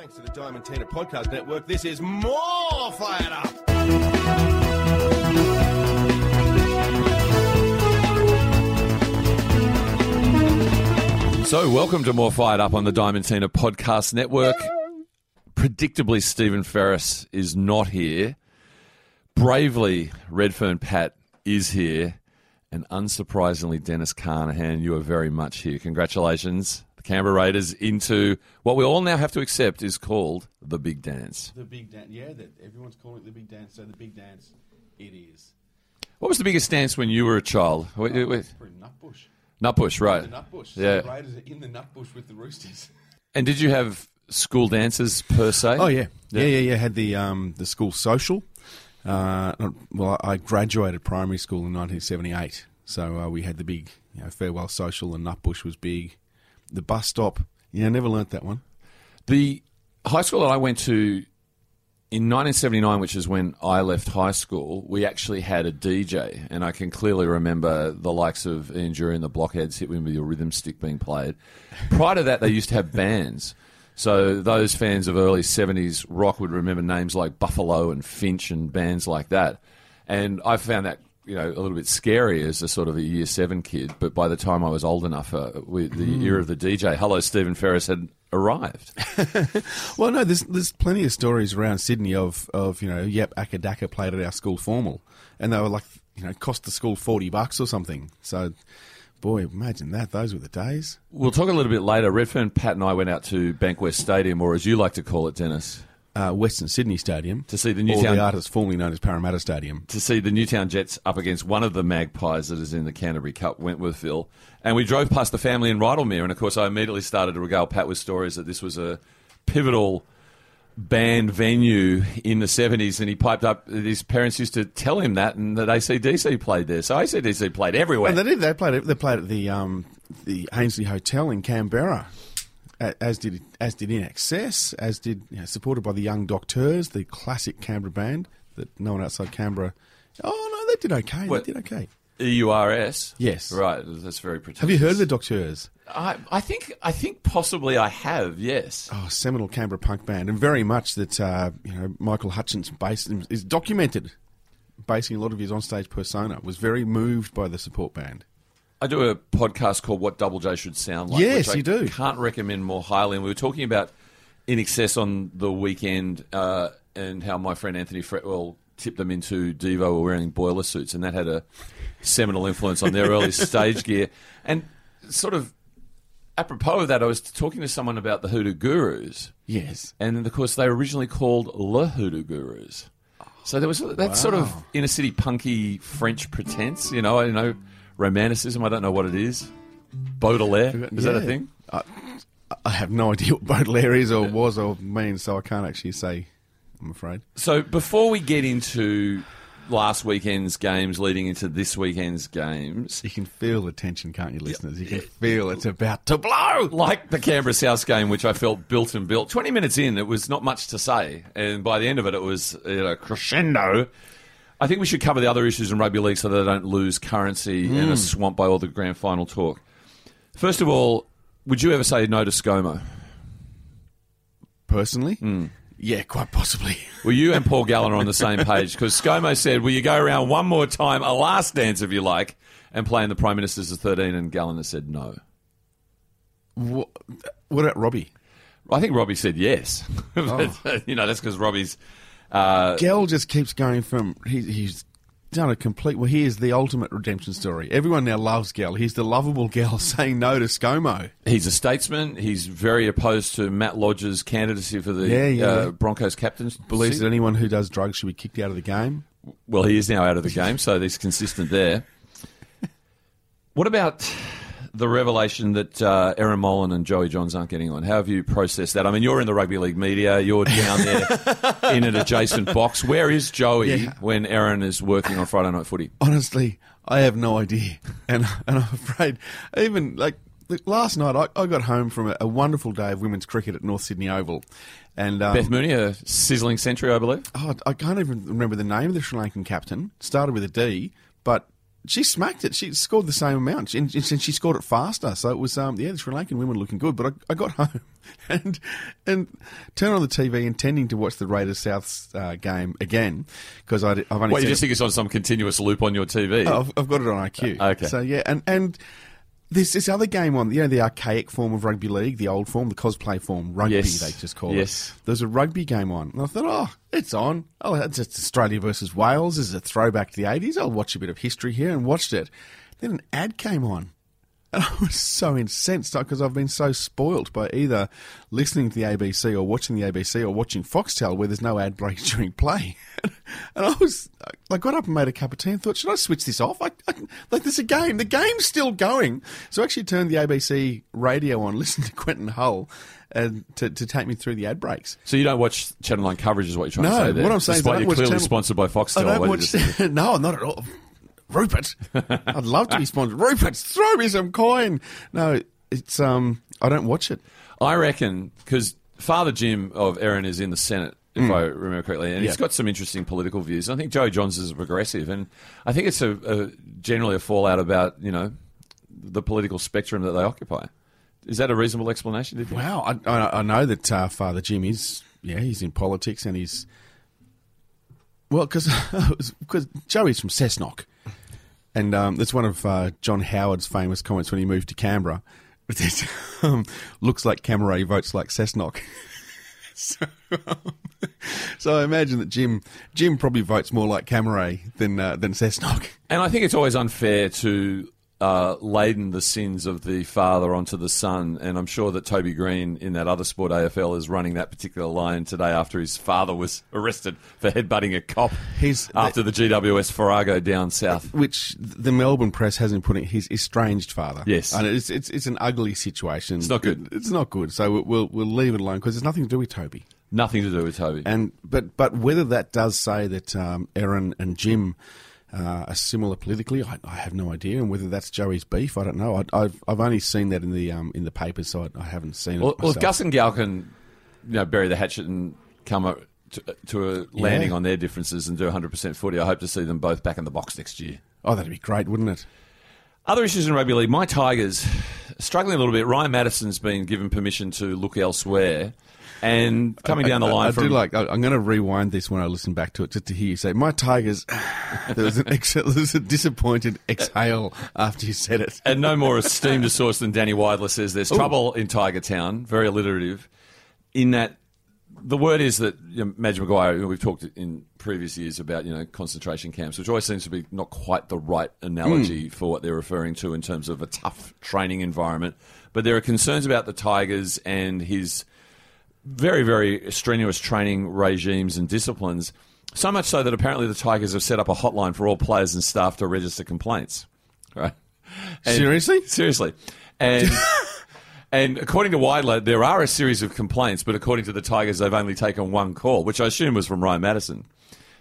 Thanks to the Diamantina Podcast Network, this is more Fired Up. So, welcome to More Fired Up on the Diamantina Podcast Network. Predictably, Stephen Ferris is not here. Bravely, Redfern Pat is here. And unsurprisingly, Dennis Carnahan, you are very much here. Congratulations. The Canberra Raiders into what we all now have to accept is called the Big Dance. The big dance, yeah. That everyone's calling it the big dance. So the big dance, it is. What was the biggest dance when you were a child? Wait, wait, wait. Probably Nutbush. Nutbush, right. The Nutbush. Yeah. So the Raiders are in the Nutbush with the Roosters. And did you have school dances per se? Oh yeah, yeah, yeah, yeah. Had the um, the school social. Uh, well, I graduated primary school in 1978, so uh, we had the big you know, farewell social, and Nutbush was big. The bus stop. Yeah, I never learnt that one. The high school that I went to in 1979, which is when I left high school, we actually had a DJ, and I can clearly remember the likes of Ian Dury and the Blockheads hit with your rhythm stick being played. Prior to that, they used to have bands. So those fans of early 70s rock would remember names like Buffalo and Finch and bands like that. And I found that you know a little bit scary as a sort of a year seven kid. But by the time I was old enough, uh, with the era of the DJ, Hello Stephen Ferris had arrived. Well, no, there's there's plenty of stories around Sydney of of you know, yep, Acca Dacca played at our school formal, and they were like you know, cost the school forty bucks or something. So, boy, imagine that. Those were the days. We'll talk a little bit later. Redfern, Pat, and I went out to Bankwest Stadium, or as you like to call it, Dennis, Uh, Western Sydney Stadium to see the Newtown the artist formerly known as Parramatta Stadium. to see the Newtown Jets up against one of the Magpies that is in the Canterbury Cup, Wentworthville. And we drove past the family in Rydalmere, and of course, I immediately started to regale Pat with stories that this was a pivotal band venue in the 70s, and he piped up that his parents used to tell him that, and that ACDC played there. So ACDC played everywhere. And they did. They played. They played at the um, the Ainslie Hotel in Canberra, as did as did INXS, as did you know, supported by the Young Doctors, the classic Canberra band that no one outside Canberra. Oh no, they did okay. What- They did okay. EURS. Yes. Right. That's very pretentious. Have you heard of the Doctors? I, I think I think possibly I have. Yes. Oh, seminal Canberra punk band, and very much that uh, you know Michael Hutchence based is documented, basing a lot of his onstage persona. Was very moved by the support band. I do a podcast called "What Double J Should Sound Like." Yes, which I you do. Can't recommend more highly. And we were talking about INXS on the weekend uh, and how my friend Anthony Fretwell tipped them into Devo were wearing boiler suits, and that had a seminal influence on their early stage gear. And sort of apropos of that, I was talking to someone about the Hoodoo Gurus. Yes. And then, of course, they were originally called Le Hoodoo Gurus. So there was that sort of inner city punky French pretense, you know, I know romanticism, I don't know what it is. Baudelaire, is that a Yeah. thing? I have no idea what Baudelaire is or was or means, so I can't actually say. I'm afraid. So before we get into last weekend's games leading into this weekend's games, You can feel the tension, can't you, listeners? You can feel it's about to blow. like the Canberra South game, which I felt built and built. Twenty minutes in, it was not much to say, and by the end of it, it was you know, crescendo. I think we should cover the other issues in rugby league so they don't lose currency in a hmm. swamp by all the grand final talk. First of all, would you ever say no to ScoMo? Personally, hmm. yeah, quite possibly. Well, you and Paul Gallen are on the same page because ScoMo said, "Will you go around one more time, a last dance if you like, and play in the Prime Minister's of 13?" And Gallen has said no. what, what about Robbie? I think Robbie said yes. Oh. but, you know, that's because Robbie's. Uh, Gell just keeps going from he, he's done a complete. Well, here's the ultimate redemption story. Everyone now loves Gell. He's the lovable Gell saying no to ScoMo. he's a statesman. He's very opposed to Matt Lodge's candidacy for the Yeah, yeah, uh, yeah. Broncos captain. Believes that anyone who does drugs should be kicked out of the game. Well, he is now out of the game, so he's consistent there. What about the revelation that uh, Erin Molan and Joey Johns aren't getting on? How have you processed that? I mean, you're in the rugby league media. You're down there in an adjacent box. Where is Joey Yeah. when Erin is working on Friday Night Footy? Honestly, I have no idea, and and I'm afraid even like last night I, I got home from a, a wonderful day of women's cricket at North Sydney Oval, and um, Beth Mooney, a sizzling century, I believe. oh, I can't even remember the name of the Sri Lankan captain. Started with a D, but she smacked it. She scored the same amount, and, and she scored it faster. So it was, um, yeah, the Sri Lankan women looking good. But I, I got home and and turned on the TV, intending to watch the Raiders Souths uh, game again because I've only. Well, you just it- think it's on some continuous loop on your TV. Oh, I've, I've got it on IQ. Uh, okay. So yeah, and and there's this other game on, you know, the archaic form of rugby league, the old form, the cosplay form, rugby Yes. they just call Yes. it. There's a rugby game on, and I thought, oh, it's on. Oh, it's, it's Australia versus Wales. This is a throwback to the '80s. I'll watch a bit of history here, and watched it. Then an ad came on. And I was so incensed because I've been so spoilt by either listening to the ABC or watching the ABC or watching Foxtel where there's no ad breaks during play. and I was, I got up and made a cup of tea and thought, should I switch this off? I, I, like, there's a game. The game's still going. So I actually turned the ABC radio on, listened to Quentin Hull and to, to take me through the ad breaks. so you don't watch Channel 9 coverage, is what you're trying No, to say there. what I'm saying is Despite I you're clearly Channel- sponsored by Foxtel. I don't watch. just no, not at all. Rupert, I'd love to be sponsored. Rupert, throw me some coin. No, it's um, I don't watch it. I reckon because Father Jim of Erin is in the Senate, if I remember correctly, and he's Yeah. got some interesting political views. I think Joe Johns is a progressive, and I think it's a, a generally a fallout about you know the political spectrum that they occupy. Is that a reasonable explanation? do you? Wow, I, I, I know that uh, Father Jim is yeah, he's in politics and he's well because because Joey's from Cessnock, and um, that's one of uh, John Howard's famous comments when he moved to Canberra. Um, looks like Canberra votes like Cessnock. so, um, so I imagine that Jim Jim probably votes more like Canberra than uh, than Cessnock. And I think it's always unfair to uh, laden the sins of the father onto the son. And I'm sure that Toby Greene in that other sport AFL is running that particular line today after his father was arrested for headbutting a cop He's- after the GWS Farrago down south. Which the Melbourne press hasn't put in his estranged father. Yes. and it's it's it's an ugly situation. It's not good. It's not good. So we'll we'll, we'll leave it alone because there's nothing to do with Toby. Nothing to do with Toby. And but but whether that does say that um, Erin and Jim uh, are similar politically, I, I have no idea. And whether that's Joey's beef, I don't know. I, I've I've only seen that in the um, in the papers, so I, I haven't seen well, it. well, if. Gus and Gal can you know, bury the hatchet and come up to, to a landing Yeah. on their differences and do 100% footy, I hope to see them both back in the box next year. oh, that'd be great, wouldn't it? Other issues in rugby league. My Tigers struggling a little bit. Ryan Matterson's been given permission to look elsewhere, and coming down the I- line I, from do like. I, I'm going to rewind this when I listen back to it, just to hear you say, "My Tigers." there was an ex- there was a disappointed exhale after you said it. and no more esteemed a source than Danny Weidler says there's trouble in Tiger Town. Very alliterative. In that, the word is that you know, Madge Maguire. you know, We've talked in previous years about you know concentration camps, which always seems to be not quite the right analogy hmm. for what they're referring to in terms of a tough training environment. But there are concerns about the Tigers and his very, very strenuous training regimes and disciplines. So much so that apparently the Tigers have set up a hotline for all players and staff to register complaints. Right? And- Seriously? Seriously. And and according to Weidler, there are a series of complaints, but according to the Tigers, they've only taken one call, which I assume was from Ryan Matterson.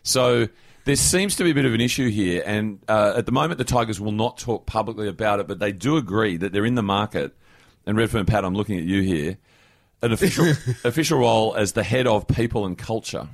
So there seems to be a bit of an issue here, and uh, at the moment, the Tigers will not talk publicly about it, but they do agree that they're in the market. And Redfern Pat, I'm looking at you here. An official official role as the head of people and culture,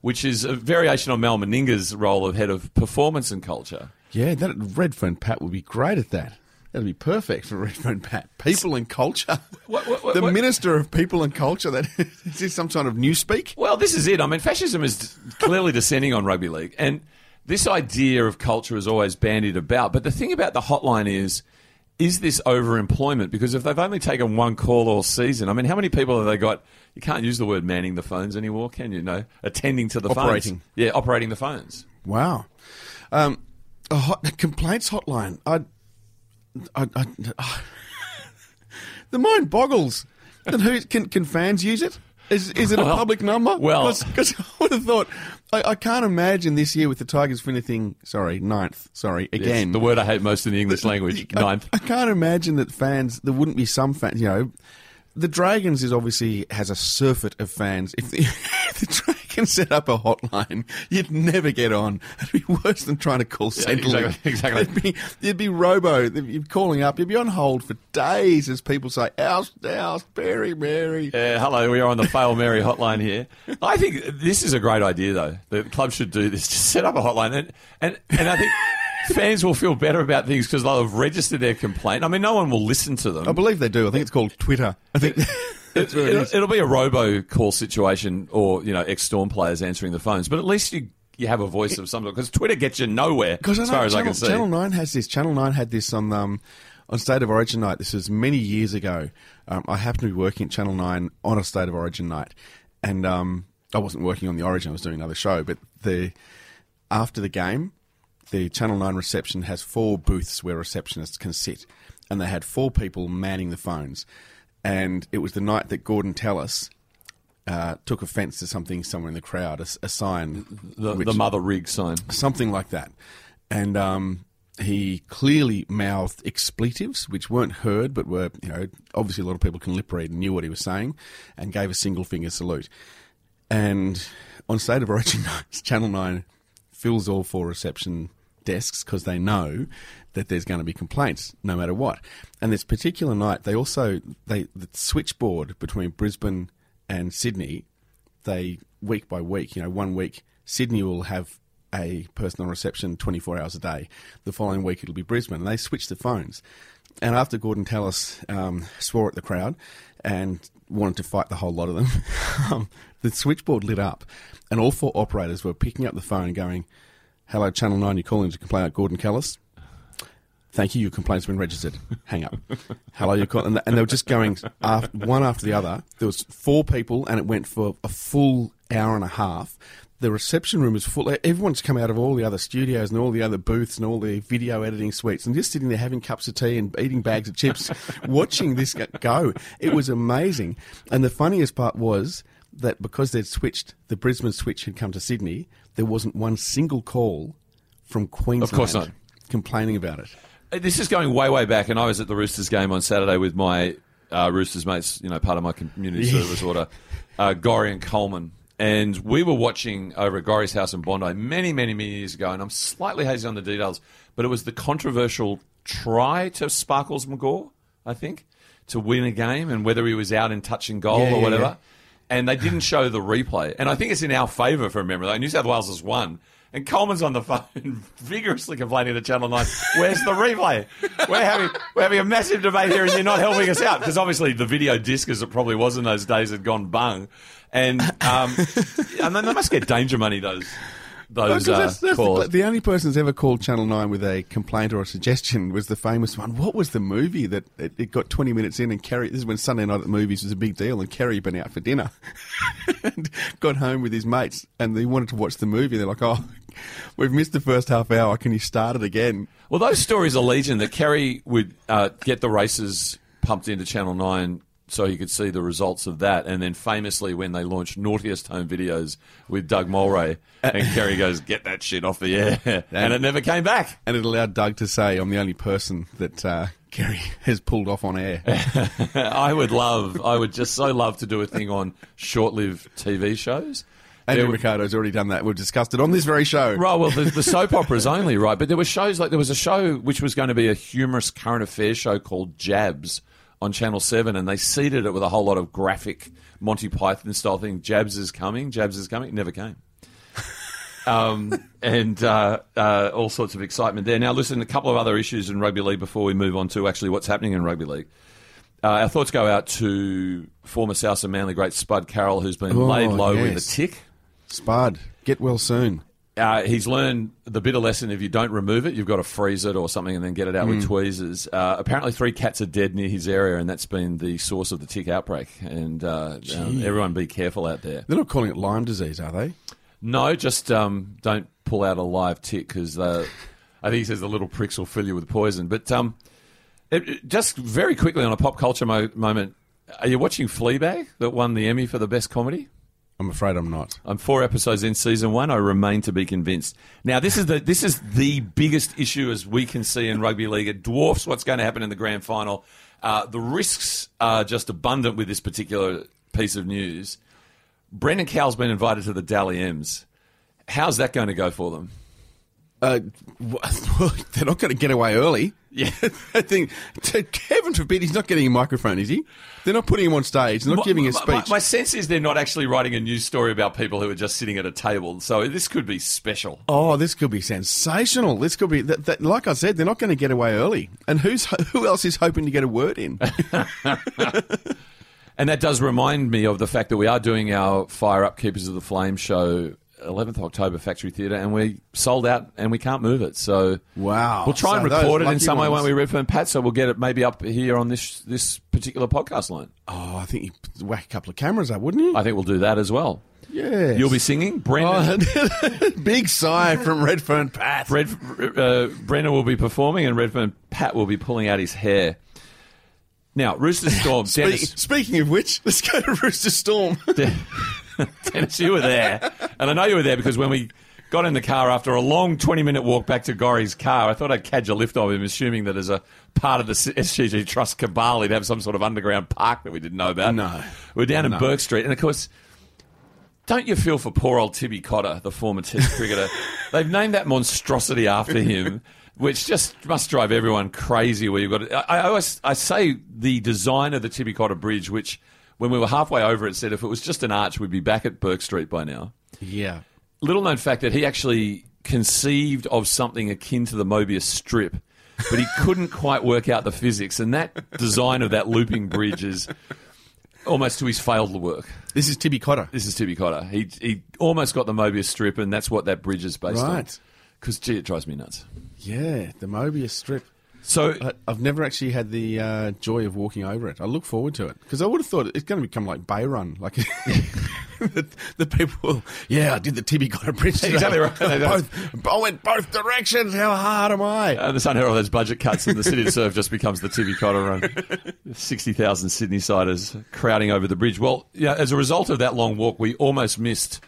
which is a variation on Mal Meninga's role of head of performance and culture. Yeah, that Redfern Pat would be great at that. That'd be perfect for Redfern Pat. People and culture. What- what- what- the Minister of People and Culture. That is this some sort of newspeak? Well, this is it. I mean, fascism is clearly descending on rugby league, and this idea of culture is always bandied about. But the thing about the hotline is, is this overemployment? Because if they've only taken one call all season, I mean, how many people have they got? You can't use the word manning the phones anymore, can you? No, attending to the Operating. phones. Yeah, operating the phones. Wow. Um, a, hot, a complaints hotline. I, I, I, the mind boggles. And who can can fans use it? Is is it a Well, public number? well- because I would have thought I, I can't imagine this year with the Tigers finishing sorry ninth sorry Yes, again the word I hate most in the English language. I- Ninth. I, can't imagine that fans. There wouldn't be some fans. You know, the Dragons is obviously has a surfeit of fans. If the, if the Dragons set up a hotline, you'd never get on. It'd be worse than trying to call Centrelink. exactly, exactly. It'd be, you'd be robo. You'd calling up. You'd be on hold for days as people say, "Oust, oust, Mary, Mary." Uh, hello, we are on the Fail Mary hotline here. I think this is a great idea, though. The club should do this. Just set up a hotline, and and, and I think fans will feel better about things because they'll have registered their complaint. I mean, no one will listen to them. I believe they do. I think it's called Twitter. I think it it'll, it'll be a robo call situation or, you know, ex Storm players answering the phones, but at least you, you have a voice of some sort because Twitter gets you nowhere Because as far as Channel, I can see. Channel Nine has this. Channel Nine had this on um, on State of Origin night. This was many years ago. Um, I happened to be working at Channel Nine on a State of Origin night, and um, I wasn't working on the Origin. I was doing another show. But the after the game, the Channel Nine reception has four booths where receptionists can sit, and they had four people manning the phones. And it was the night that Gordon Tallis uh, took offence to something somewhere in the crowd—a sign, the, which- the mother rig sign. something like that. And um, he clearly mouthed expletives, which weren't heard, but were, you know, obviously a lot of people can lip read and knew what he was saying, and gave a single finger salute. And on State of Origin nights, Channel 9 fills all four reception desks because they know that there's going to be complaints no matter what. And this particular night, they also, they the switchboard between Brisbane and Sydney they week by week, you know, one week Sydney will have a person on reception 24 hours a day. The following week it'll be Brisbane. And they switch the phones. And after Gordon Tallis um, swore at the crowd and wanted to fight the whole lot of them, um, the switchboard lit up and all four operators were picking up the phone going, Hello, Channel 9, you're calling to complain about Gordon Tallis? Thank you. Your complaint's been registered. Hang up. Hello, you're calling, and, they were just going after, one after the other. There was four people, and it went for a full hour and a half. The reception room was full. Everyone's come out of all the other studios and all the other booths and all the video editing suites, and just sitting there having cups of tea and eating bags of chips, watching this go. It was amazing. And the funniest part was that because they'd switched, the Brisbane switch had come to Sydney. There wasn't one single call from Queensland course not. complaining about it. Uh, This is going way, way back, and I was at the Roosters game on Saturday with my uh, Roosters mates, you know, part of my community service order, uh, Gorry and Coleman. And we were watching over at Gorry's house in Bondi many, many, many years ago, and I'm slightly hazy on the details, but it was the controversial try to Sparkles McGaw, I think, to win a game, and whether he was out in touch and goal Yeah, or yeah, whatever. yeah. And they didn't show the replay. And I think it's in our favour for a memory. Like New South Wales has won. And Coleman's on the phone vigorously complaining to Channel 9, where's the replay? We're having, we're having a massive debate here and you're not helping us out. Because obviously the video disc, as it probably was in those days, had gone bung. And, um, and they must get danger money, those, those uh, that's- that's callers. the, the only person who's ever called Channel 9 with a complaint or a suggestion was the famous one. What was the movie that it, it got 20 minutes in and Kerry, this is when Sunday night at the movies was a big deal and Kerry had been out for dinner and got home with his mates and they wanted to watch the movie. They're like, oh, we've missed the first half hour. Can you start it again? Well, those stories are legion that Kerry would uh, get the races pumped into Channel 9 so he could see the results of that. And then famously, when they launched Naughtiest Home Videos with Doug Mulray, and Kerry goes, Get that shit off the air. And it never came back. And it allowed Doug to say, I'm the only person that uh, Kerry has pulled off on air. I would love, I would just so love to do a thing on short lived TV shows. Andrew There- Ricardo's already done that. We've discussed it on this very show. Right, well, the, the soap operas only, right? But there were shows like there was a show which was going to be a humorous current affairs show called Jabs on Channel Seven, and they seeded it with a whole lot of graphic Monty Python style thing. Jabs is coming, Jabs is coming. It never came. Um, and uh, uh, all sorts of excitement there. Now, listen, a couple of other issues in rugby league before we move on to actually what's happening in rugby league. Uh, our thoughts go out to former South and Manly great Spud Carroll, who's been Oh, laid low with a tick. Spud, get well soon. Uh, he's learned the bitter lesson if you don't remove it, you've got to freeze it or something and then get it out with tweezers. Uh, apparently, three cats are dead near his area, and that's been the source of the tick outbreak. And uh, um, everyone be careful out there. They're not calling it Lyme disease, are they? No, just um, don't pull out a live tick because uh, I think he says the little pricks will fill you with poison. But um, it, it- just very quickly on a pop culture mo- moment, are you watching Fleabag that won the Emmy for the best comedy? I'm afraid I'm not. I'm four episodes in season one. I remain to be convinced. Now, this is the this is the biggest issue as we can see in rugby league. It dwarfs what's going to happen in the grand final. Uh, the risks are just abundant with this particular piece of news. Brendan Cowell's been invited to the Dally M's. How's that going to go for them? Uh, well, they're not going to get away early. Yeah. I think, heaven forbid, he's not getting a microphone, is he? They're not putting him on stage. They're not giving a speech. My, my sense is they're not actually writing a news story about people who are just sitting at a table. So this could be special. Oh, this could be sensational. This could be, that, that, like I said, they're not going to get away early. And who's who else is hoping to get a word in? And that does remind me of the fact that we are doing our Fire Up Keepers of the Flame show 11th October Factory Theatre, and we sold out and we can't move it. So Wow. we'll try and So those record it in some way, ones. won't we, Redfern Pat? So we'll get it maybe up here on this this particular podcast line. Oh, I think you whack a couple of cameras up, wouldn't you? I think we'll do that as well. yeah. You'll be singing. Brendan, Oh, big sigh from Redfern Pat. Red, uh, Brendan will be performing, and Redfern Pat will be pulling out his hair. Now, Rooster Storm, Speaking, Dennis, speaking of which, let's go to Rooster Storm. Dennis, you were there, and I know you were there because when we got in the car after a long twenty-minute walk back to Gorry's car, I thought I'd catch a lift of him, assuming that as a part of the SCG Trust cabal, he'd have some sort of underground park that we didn't know about. No. we're down in Bourke Street, and of course. Don't you feel for poor old Tibby Cotter, the former Test cricketer? They've named that monstrosity after him, which just must drive everyone crazy. Where you've got, I, I always I say the design of the Tibby Cotter Bridge, which when we were halfway over it, said if it was just an arch, we'd be back at Bourke Street by now. yeah. Little known fact that he actually conceived of something akin to the Mobius strip, but he couldn't quite work out the physics, and that design of that looping bridge is almost to his failed work. This is Tibby Cotter. This is Tibby Cotter. He he almost got the Mobius strip, and that's what that bridge is based on. Right. Because gee, it drives me nuts. Yeah, the Mobius strip. So I, I've never actually had the uh, joy of walking over it. I look forward to it because I would have thought it's going to become like Bay Run, like the, the people. Yeah, I did the Tibby Cotter Bridge. today. Exactly right. both, I went both directions. How hard am I? uh, the Sun Herald has budget cuts, and the City2Surf just becomes the Tibby Cotter run. Sixty thousand Sydney siders crowding over the bridge. Well, yeah, as a result of that long walk, we almost missed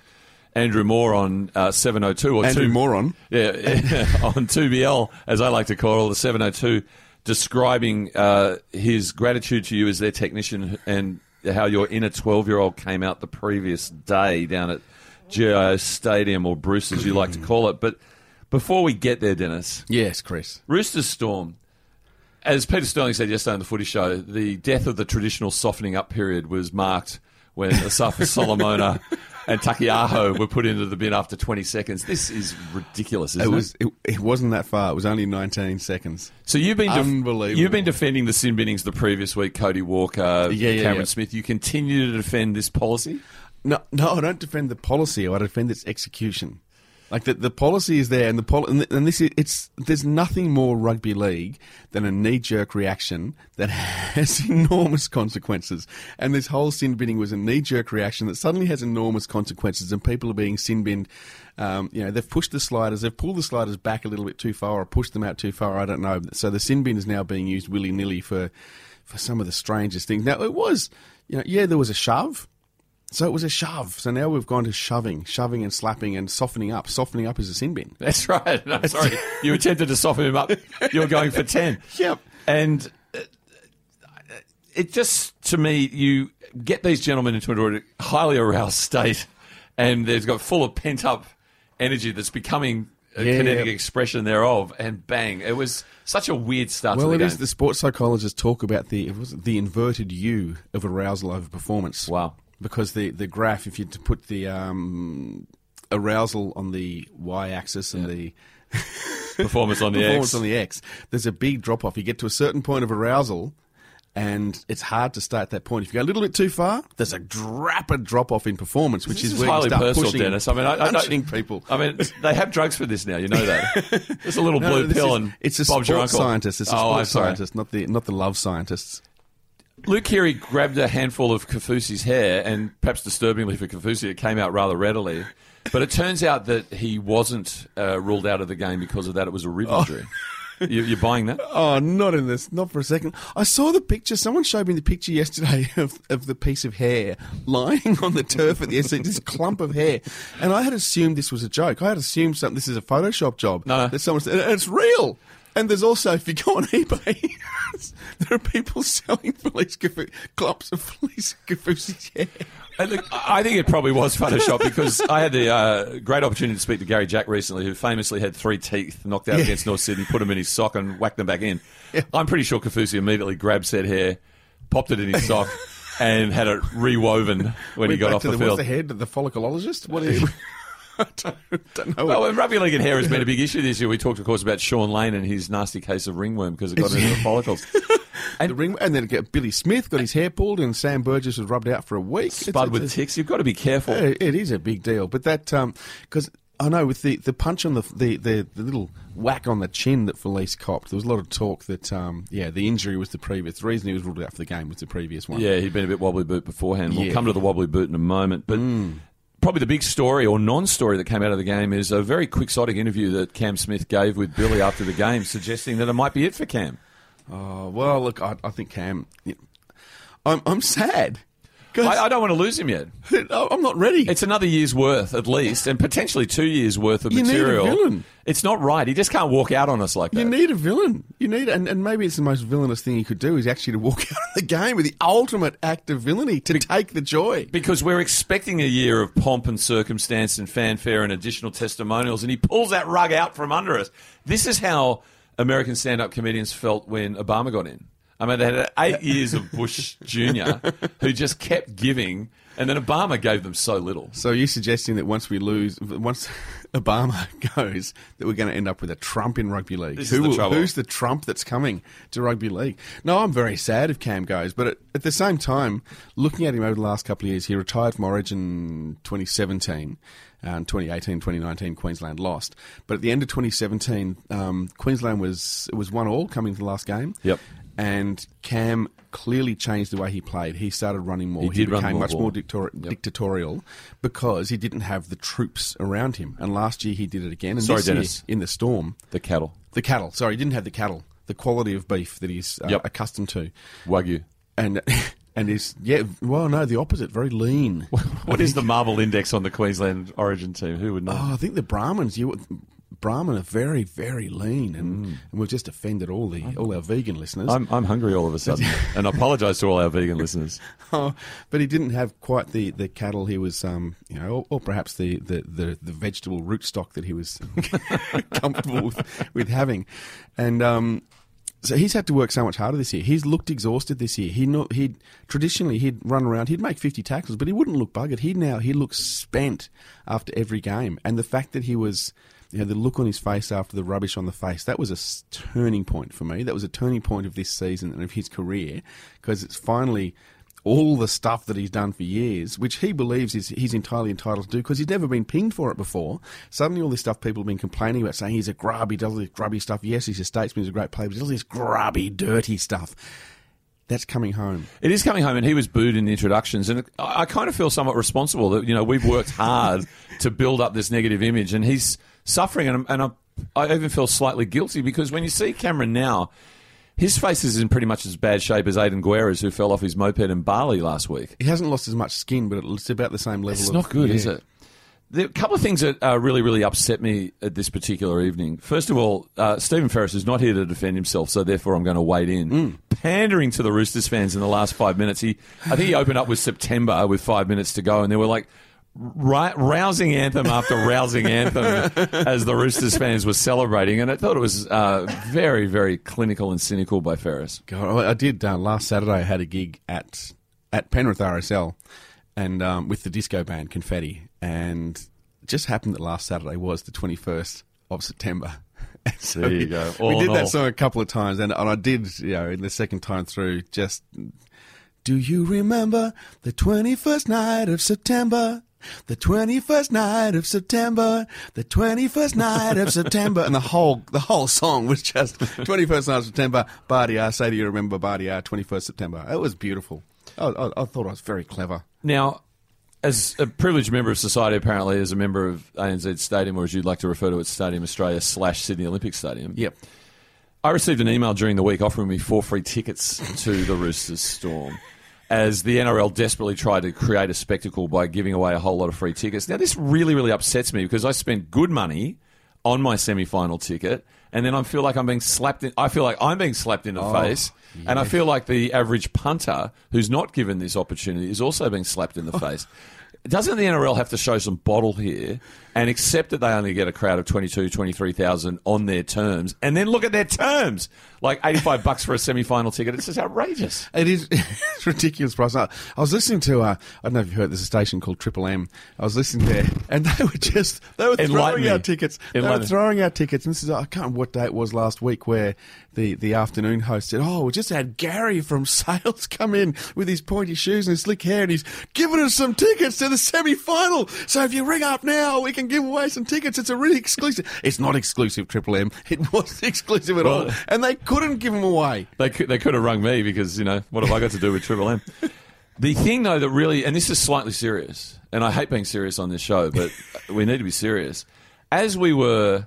Andrew Moore on uh, seven hundred two or Andrew two, Moron. Yeah, on 2BL, as I like to call it, or the 702, describing uh, his gratitude to you as their technician and how your inner 12 year old came out the previous day down at GIO Stadium, or Bruce, as you like to call it. But before we get there, Dennis, Yes, Chris. Roosters Storm. As Peter Sterling said yesterday on the footy show, the death of the traditional softening up period was marked when Asafa Solomona and Taukeiaho were put into the bin after 20 seconds. This is ridiculous, isn't It it? was. It, it wasn't that far. It was only 19 seconds. So you've been def- Unbelievable. you've been defending the sin binnings the previous week, Cody Walker, Yeah, yeah, Cameron yeah. Smith. You continue to defend this policy. No, no, I don't defend the policy. I defend its execution. Like the the policy is there, and the pol- and, th- and this is, it's there's nothing more rugby league than a knee jerk reaction that has enormous consequences. And this whole sin binning was a knee jerk reaction that suddenly has enormous consequences, and people are being sin binned. Um, you know, they've pushed the sliders, they've pulled the sliders back a little bit too far, or pushed them out too far. I don't know. So the sin bin is now being used willy nilly for for some of the strangest things. Now it was, you know, yeah, there was a shove. So it was a shove. So now we've gone to shoving, shoving and slapping and softening up. Softening up is a sin bin. That's right. No, sorry, you attempted to soften him up. You're going for ten. Yep. And uh, it just to me, you get these gentlemen into a highly aroused state, and they've got full of pent up energy that's becoming a Yeah, kinetic yeah. expression thereof, and bang! It was such a weird start Well, to it the is. The sports psychologists talk about the it was the inverted U of arousal over performance. Wow. Because the, the graph, if you to put the um, arousal on the y-axis and the Performance on the performance X. on the x, there's a big drop off. You get to a certain point of arousal, and it's hard to stay at that point. If you go a little bit too far, there's a rapid drop off in performance, which This is is where you highly start personal, pushing, Dennis. I mean, I- I don't- people. I mean, they have drugs for this now. You know that. It's a little No, blue pill, is- and it's a Bob's sports scientist. It's a oh, sports scientist, not the not the love scientists. Luke Keary grabbed a handful of Kaufusi's hair, and perhaps disturbingly for Kafusi, it came out rather readily. But it turns out that he wasn't uh, ruled out of the game because of that. It was a rib injury. You, you're buying that? Oh, not in this, not for a second. I saw the picture. Someone showed me the picture yesterday of, of the piece of hair lying on the turf at the SC, this clump of hair, and I had assumed this was a joke. I had assumed something. This is a Photoshop job. No, no. that someone said, and it's real. And there's also, if you go on eBay, there are people selling Felice Kafu- clumps of Felise Kaufusi's hair. And look, I think it probably was Photoshop because I had the uh, great opportunity to speak to Gary Jack recently, who famously had three teeth knocked out Yeah. against North Sydney, put them in his sock, and whacked them back in. I'm pretty sure Kaufusi immediately grabbed said hair, popped it in his sock, and had it rewoven when he got off to the, the, field. What's the head? of The follicologist? What is I don't, don't know. Well, and rugby league and hair has been a big issue this year. We talked, of course, about Shaun Lane and his nasty case of ringworm because it got into the follicles. the ring, and then get Billy Smith got his hair pulled, and Sam Burgess was rubbed out for a week. It's- Spud it's- with it's- ticks. You've got to be careful. Yeah, it is a big deal, but that because I know with the, the punch on the, the the the little whack on the chin that Felise copped, there was a lot of talk that um, yeah the injury was the previous the reason he was ruled out for the game was the previous one. Yeah, he'd been a bit wobbly boot beforehand. We'll Yeah. come to the wobbly boot in a moment. But probably the big story or non story that came out of the game is a very quixotic interview that Cam Smith gave with Billy after the game, suggesting that it might be it for Cam. Oh well, look, I, I think Cam, you know, I'm I'm sad I, I don't want to lose him yet. I'm not ready. It's another year's worth at least, and potentially two years worth of You need a material. villain. It's not right. He just can't walk out on us like that. You need a villain. You need, and, and maybe it's the most villainous thing you could do is actually to walk out of the game with the ultimate act of villainy to take the joy. because we're expecting a year of pomp and circumstance and fanfare and additional testimonials, and he pulls that rug out from under us. This is how American stand-up comedians felt when Obama got in. I mean, they had eight years of Bush Jr. who just kept giving, and then Obama gave them so little. So are you're suggesting that once we lose, once Obama goes, that we're going to end up with a Trump in rugby league? This is the trouble. Who's the Trump that's coming to rugby league? No, I'm very sad if Cam goes, but at, at the same time, looking at him over the last couple of years, he retired from Origin 2017. Um, 2018, 2019, Queensland lost. But at the end of 2017, um, Queensland was it was one all coming to the last game. Yep. And Cam clearly changed the way he played. He started running more. He did run became more much ball. more dictator- dictatorial because he didn't have the troops around him. And last year he did it again. And Sorry, this year, Dennis. in the storm, The cattle, the cattle. Sorry, he didn't have the cattle. The quality of beef that he's uh, Yep. accustomed to, Wagyu. and and is yeah. Well, no, the opposite. Very lean. What is the marble index on the Queensland Origin team? Who would know? Oh, I think the Brahmins. You. Brahmin are very, very lean, and, and we've just offended all the all our vegan listeners. I'm, I'm hungry all of a sudden, and I apologise to all our vegan listeners. Oh, but he didn't have quite the, the cattle he was, um, you know, or, or perhaps the, the, the, the vegetable rootstock that he was comfortable with, with having. And um, so he's had to work so much harder this year. He's looked exhausted this year. He not, he'd traditionally he'd run around, he'd make fifty tackles, but he wouldn't look buggered. He now he looks spent after every game, and the fact that he was. You know, the look on his face after the rubbish on the face, that was a turning point for me. That was a turning point of this season and of his career because it's finally all the stuff that he's done for years, which he believes is he's entirely entitled to do because he's never been pinged for it before. Suddenly, all this stuff people have been complaining about, saying he's a grub, he does all this grubby stuff. Yes, he's a statesman, he's a great player, but he does all this grubby, dirty stuff. That's coming home. It is coming home, and he was booed in the introductions, and I I kind of feel somewhat responsible that you know we've worked hard to build up this negative image, and he's suffering, and, and I, I even feel slightly guilty because when you see Cameron now, his face is in pretty much as bad shape as Aidan Guerra's, who fell off his moped in Bali last week. He hasn't lost as much skin, but it's about the same level. It's of, not good, yeah. is it? There are a couple of things that uh, really, really upset me at this particular evening. First of all, uh, Stephen Ferris is not here to defend himself, so therefore I'm going to wade in. Mm. Pandering to the Roosters fans in the last five minutes. He, I think he opened up with September with five minutes to go, and there were like ri- rousing anthem after rousing anthem as the Roosters fans were celebrating, and I thought it was uh, very, very clinical and cynical by Ferris. God, I I did uh, last Saturday. I had a gig at at Penrith RSL, and um, with the disco band Confetti, and it just happened that last Saturday was the twenty first of September. So There you we- go. All we did that all. song a couple of times, and, and I did, you know, in the second time through, just. Do you remember the 21st night of September? The 21st night of September, the 21st night of September, and the whole the whole song was just 21st night of September, Bardia, say do you remember Bardia, 21st September. It was beautiful. I, I, I thought I was very clever. Now, as a privileged member of society, apparently, as a member of ANZ Stadium, or as you'd like to refer to it, Stadium Australia slash Sydney Olympic Stadium, Yep. I received an email during the week offering me four free tickets to the Roosters Storm. As the NRL desperately tried to create a spectacle by giving away a whole lot of free tickets. Now, this really, really upsets me because I spent good money on my semi-final ticket, and then I feel like I'm being slapped. In, I feel like I'm being slapped in the Oh, face, and I feel like the average punter who's not given this opportunity is also being slapped in the face. Doesn't the NRL have to show some bottle here and accept that they only get a crowd of 22, 23,000 on their terms and then look at their terms? Like 85 bucks for a semi final ticket. It's just outrageous. It is it's ridiculous price. I I was listening to uh, I don't know if you heard there's a station called Triple M. I was listening there, and they were just they were throwing out tickets. They were throwing out tickets, and this is I can't remember what day it was last week where the the afternoon host said, "Oh, we just had Gary from sales come in with his pointy shoes and his slick hair, and he's giving us some tickets to the semi final. So if you ring up now, we can give away some tickets. It's a really exclusive. It's not exclusive Triple M. It wasn't exclusive at all, and they couldn't give them away. They could, they could have rung me because, you know, what have I got to do with Triple M? The thing, though, that really, and this is slightly serious, and I hate being serious on this show, but we need to be serious. As we were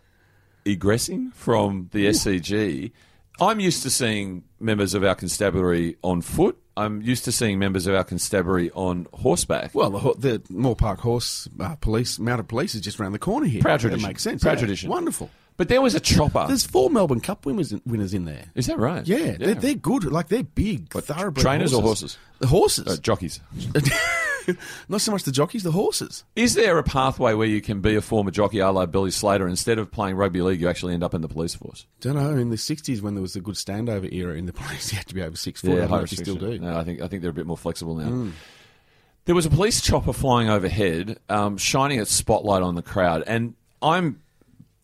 egressing from the SCG, I'm used to seeing members of our constabulary on foot. I'm used to seeing members of our constabulary on horseback. Well, the, the Moore Park Horse uh, Police, mounted police, is just around the corner here. Proud That tradition. makes sense. Proud yeah. tradition. Wonderful. But there was a chopper. There's four Melbourne Cup winners, winners in there. Is that right? Yeah, They're, they're good. Like they're big, thoroughbred trainers or horses. The horses. Uh, jockeys. Not so much the jockeys, the horses. Is there a pathway where you can be a former jockey a la Billy Slater instead of playing rugby league, you actually end up in the police force? Don't know. In the '60s, when there was a good standover era in the police, you had to be over six foot. I don't know if you still do. No, I think I think they're a bit more flexible now. There was a police chopper flying overhead, um, shining its spotlight on the crowd, and I'm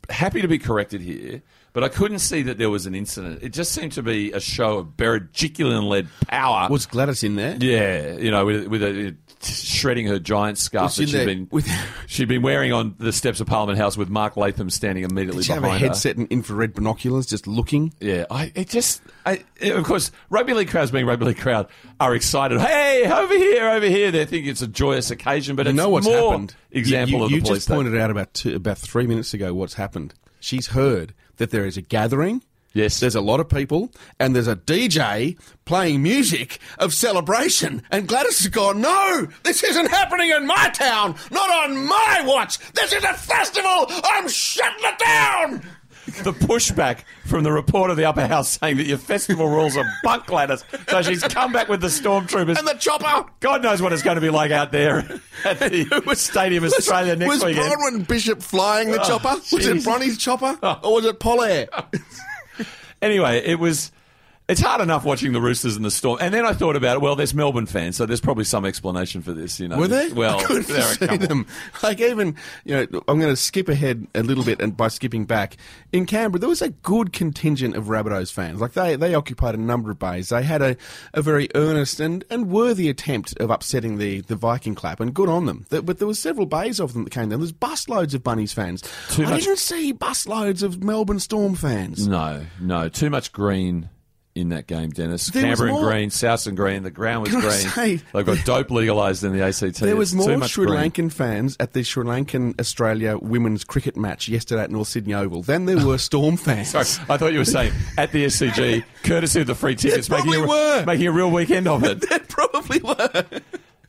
happy to be corrected here, but I couldn't see that there was an incident. It just seemed to be a show of Berejiklian-led power. Was Gladys in there? yeah, you know, with, with a, shredding her giant scarf that she'd there been with- she'd been wearing on the steps of Parliament House with Mark Latham standing immediately Did she have a her. headset and infrared binoculars, just looking? Yeah, I it just I of course rugby league crowds being rugby league crowd are excited. Hey, over here, over here. They think it's a joyous occasion, but You it's know what's more happened? Example you, you, of the you police. just state. pointed out about two, about three minutes ago what's happened. She's heard that there is a gathering. Yes. There's a lot of people, and there's a DJ playing music of celebration. And Gladys has gone, No, this isn't happening in my town, not on my watch. This is a festival. I'm shutting it down. the pushback from the report of the upper house saying that your festival rules are bunk Gladys. So she's come back with the stormtroopers. And the chopper. God knows what it's going to be like out there at the Stadium Australia next was weekend. Bronwyn Bishop flying the Oh, chopper? Was it. Bronny's chopper? Oh. Or was it Polair? Anyway, it was. It's hard enough watching the Roosters and the Storm, and then I thought about it. Well, there's Melbourne fans, so there's probably some explanation for this. You know, Were they? Well, I couldn't there are a see them. Like even, you know, I'm going to skip ahead a little bit, and by skipping back in Canberra, there was a good contingent of Rabbitohs fans. Like they, they occupied a number of bays. They had a, a very earnest and, and worthy attempt of upsetting the, the Viking clap, and good on them. But there was several bays of them that came down. There's busloads of Bunnies fans. Too I much- didn't see busloads of Melbourne Storm fans. No, no, too much green in that game, Dennis. There Canberra and green, South and green. The ground was green. say- They've got dope legalised in the ACT. There was It's more Sri green. Lankan fans at the Sri Lankan Australia women's cricket match yesterday at North Sydney Oval than there were Storm fans. Sorry, I thought you were saying at the SCG, courtesy of the free tickets, making a, were. making a real weekend of it. There probably were.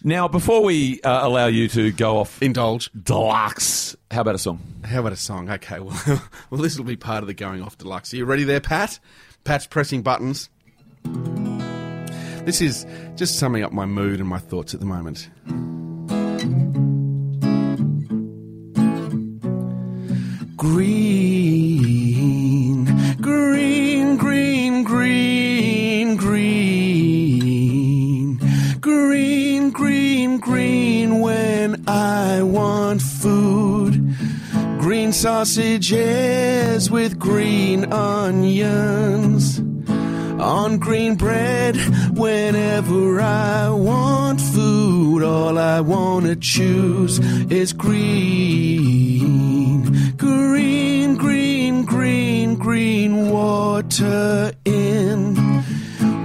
Now, before we uh, allow you to go off Indulge. deluxe, how about a song? How about a song? Okay, well, well, this will be part of the going off deluxe. Are you ready there, Pat? Pat's pressing buttons. This is just summing up my mood and my thoughts at the moment. Green, green, green, green, green, green, green, green. When I want food, green sausages with green onions on green bread whenever I want food. All I want to choose is green, green, green, green, green water in.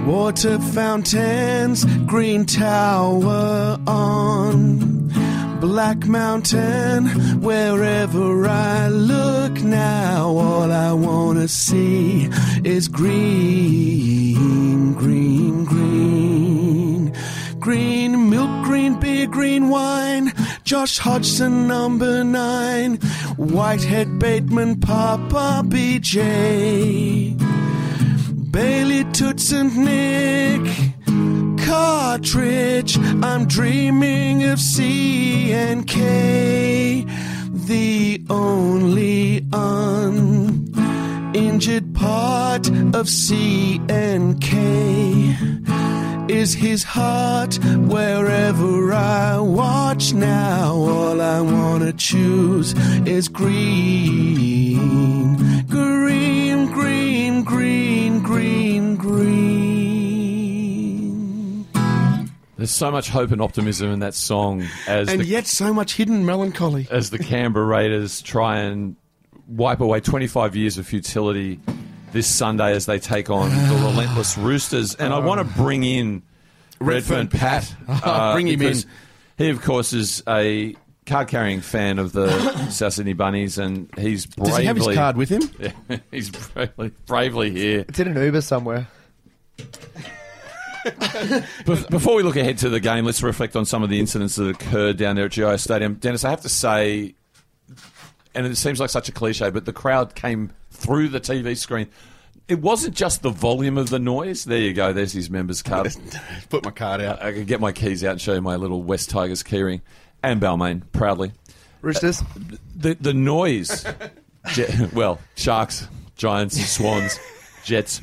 Water fountains, green tower on Black Mountain. Wherever I look now, all I want to see is green, green, green. green, milk green, beer green wine. Josh Hodgson, number nine. Whitehead, Bateman, Papa BJ. Bailey, Toots, and Nick. Cotric, I'm dreaming of C and K. The only uninjured part of C and K is his heart wherever I watch now. All I wanna choose is green, green, green, green, green, green. There's so much hope and optimism in that song as And the, yet so much hidden melancholy. as the Canberra Raiders try and wipe away 25 years of futility this Sunday as they take on the ah. relentless Roosters. And I want to ah. bring in Redfern Redfern Pat. Pat. Bring uh, him because in. He, of course, is a card carrying fan of the South Sydney Bunnies, and he's bravely. Does he have his card with him? he's bravely, bravely here. It's in an Uber somewhere. Bef- Before we look ahead to the game, let's reflect on some of the incidents that occurred down there at GIO Stadium. Dennis, I have to say, and it seems like such a cliche, but the crowd came through the TV screen. It wasn't just the volume of the noise. There you go. There's his members card. Put my card out. I can get my keys out and show you my little West Tigers keyring. And Balmain, proudly. Roosters. Uh, the the noise. Je- well, sharks, giants, swans, jets.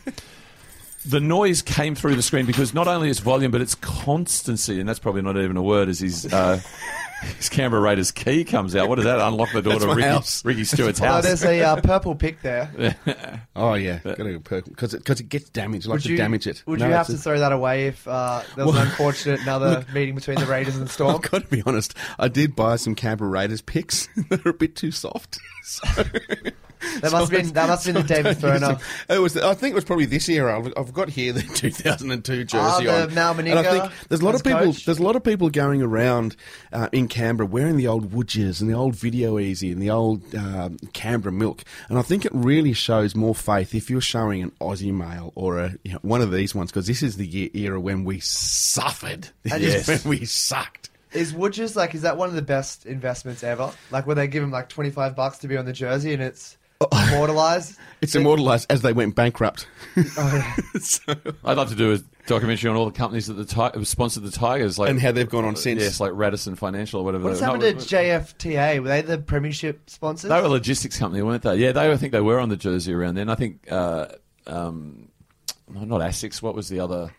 The noise came through the screen because not only its volume but its constancy, and that's probably not even a word. As his uh, his Canberra Raiders key comes out, what does that unlock the door That's to my Ricky, house. Ricky Stuart's house? Oh, there's a uh, purple pick there. Oh yeah, got to because it, 'cause it gets damaged. I like Would to you damage it. Would No, you have to a- throw that away if uh, there was an unfortunate another meeting between the Raiders and the Storm? I've got to be honest. I did buy some Canberra Raiders picks that are a bit too soft. So, That must have been that must have been the David Throna. It was. I think it was probably this year. I've, I've got here the 2002 jersey Ah, the on. And I think there's a lot of people. coach. There's a lot of people going around uh, in Canberra wearing the old Woodges and the old Video Ezy and the old um, Canberra Milk. And I think it really shows more faith if you're showing an Aussie male or a you know, one of these ones because this is the year, era when we suffered. This And is when we sucked. Is Woodges like? Is that one of the best investments ever? Like where they give him like twenty five bucks to be on the jersey and it's immortalized. It's immortalised as they went bankrupt. Oh, yeah. So- I'd love to do a documentary on all the companies that the ti- have sponsored the Tigers, like and how they've gone on since. yes, like Radisson Financial or whatever. What's No, happened to what- JFTA? Were they the premiership sponsors? They were a logistics company, weren't they? Yeah, they. I think they were on the jersey around then. I think, uh, um, not Asics. What was the other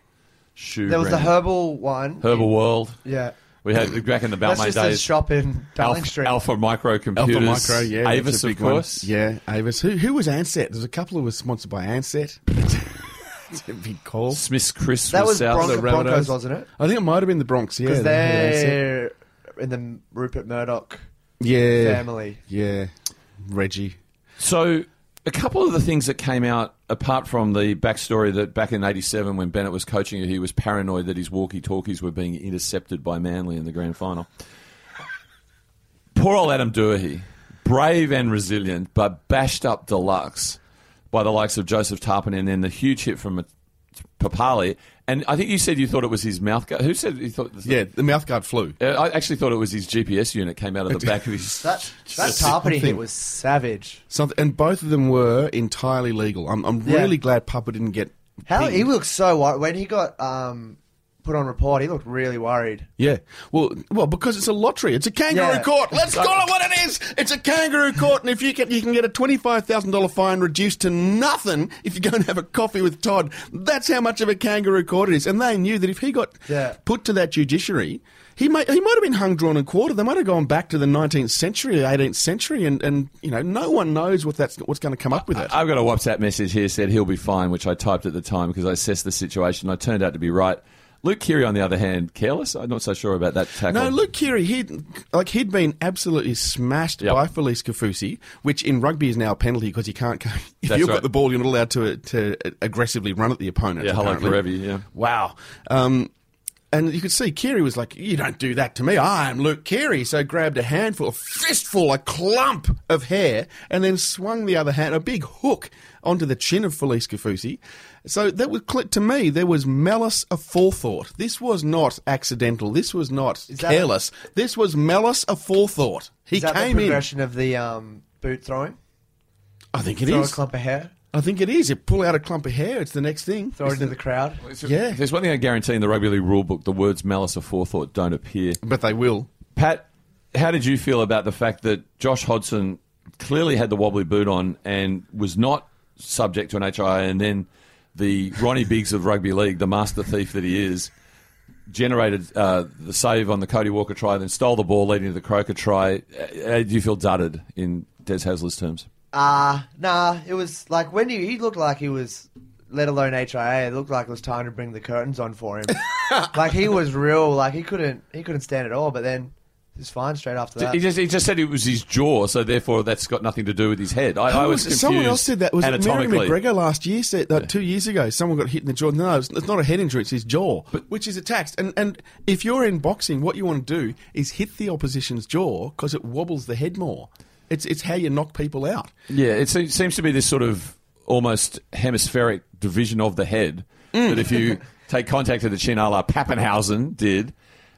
shoe? there was the? Herbal one. Herbal World. Yeah. We had back in the That's Balmain just a days. shop in Darling Alpha, Street. Alpha Micro Alpha Micro, yeah, Avis, of big one. course. Yeah, Avis. Who, who was Ansett? There's a couple who were sponsored by Ansett. it's a big call. Smith's Chris that was South. Bronco, the Broncos, wasn't it? I think it might have been the Bronx. Yeah, Because they had Ansett. they're in the Rupert Murdoch yeah, family. Yeah, Reggie. So, a couple of the things that came out, apart from the backstory that back in '87 when Bennett was coaching he was paranoid that his walkie-talkies were being intercepted by Manly in the grand final. Poor old Adam Doueihi, brave and resilient, but bashed up deluxe by the likes of Joseph Tapine and then the huge hit from Papalii. And I think you said you thought it was his mouth guard. Who said you thought? Yeah, the mouthguard flew. Uh, I actually thought it was his GPS unit came out of the back of his. That that Just hit was savage. Something, and both of them were entirely legal. I'm, I'm Yeah. really glad Papa didn't get. How pinged. he looked so white when he got um, put on report. He looked really worried. Yeah, well, well, because it's a lottery. It's a kangaroo Yeah. court. Let's call it what it is. It's a kangaroo court, and if you can, you can get a twenty-five thousand dollar fine reduced to nothing if you go and have a coffee with Todd. That's how much of a kangaroo court it is. And they knew that if he got Yeah. put to that judiciary, he might he might have been hung, drawn, and quartered. They might have gone back to the nineteenth century, eighteenth century, and, and you know no one knows what that's what's going to come up with it. I've got a WhatsApp message here said he'll be fine, which I typed at the time because I assessed the situation. I turned out to be right. Luke Keary, on the other hand, careless. I'm not so sure about that tackle. No, Luke Keary, he'd like he'd been absolutely smashed Yep. by Felise Kaufusi, which in rugby is now a penalty because you can't. go- If That's you've right. got the ball, you're not allowed to to aggressively run at the opponent. Yeah, hello. Karevi, yeah. Wow. Um, and you could see Keary was like, "You don't do that to me. I am Luke Keary." So grabbed a handful, a fistful, a clump of hair, and then swung the other hand, a big hook, onto the chin of Felise Kaufusi. So that was cl- to me. There was malice aforethought. This was not accidental. This was not Is that- careless. This was malice aforethought. He Is that came the in. of the um, boot throwing? I think it Throw is. a clump of hair, I think it is. You pull out a clump of hair. It's the next thing. throw it into the crowd. Yeah. There's one thing I guarantee in the rugby league rule book, the words malice aforethought don't appear. But they will. Pat, how did you feel about the fact that Josh Hodgson clearly had the wobbly boot on and was not subject to an HIA, and then the Ronnie Biggs of rugby league, the master thief that he is, generated uh, the save on the Cody Walker try, then stole the ball leading to the Croker try. Uh, do you feel dudded in Des Hasler's terms? Uh, nah, it was like when he, he looked like he was, let alone HIA, it looked like it was time to bring the curtains on for him. like he was real, like he couldn't he couldn't stand it all, but then he was fine straight after that. He just, he just said it was his jaw, so therefore that's got nothing to do with his head. I, I Who was confused. someone else said that. Was it Mary. McGregor last year? Said that two years ago. Someone got hit in the jaw. No, it's, it's not a head injury. It's his jaw, which is attached. And and if you're in boxing, what you want to do is hit the opposition's jaw because it wobbles the head more. It's it's how you knock people out. Yeah, it seems to be this sort of almost hemispheric division of the head. That if you mm. take contact of the chin, a la Pappenhausen did,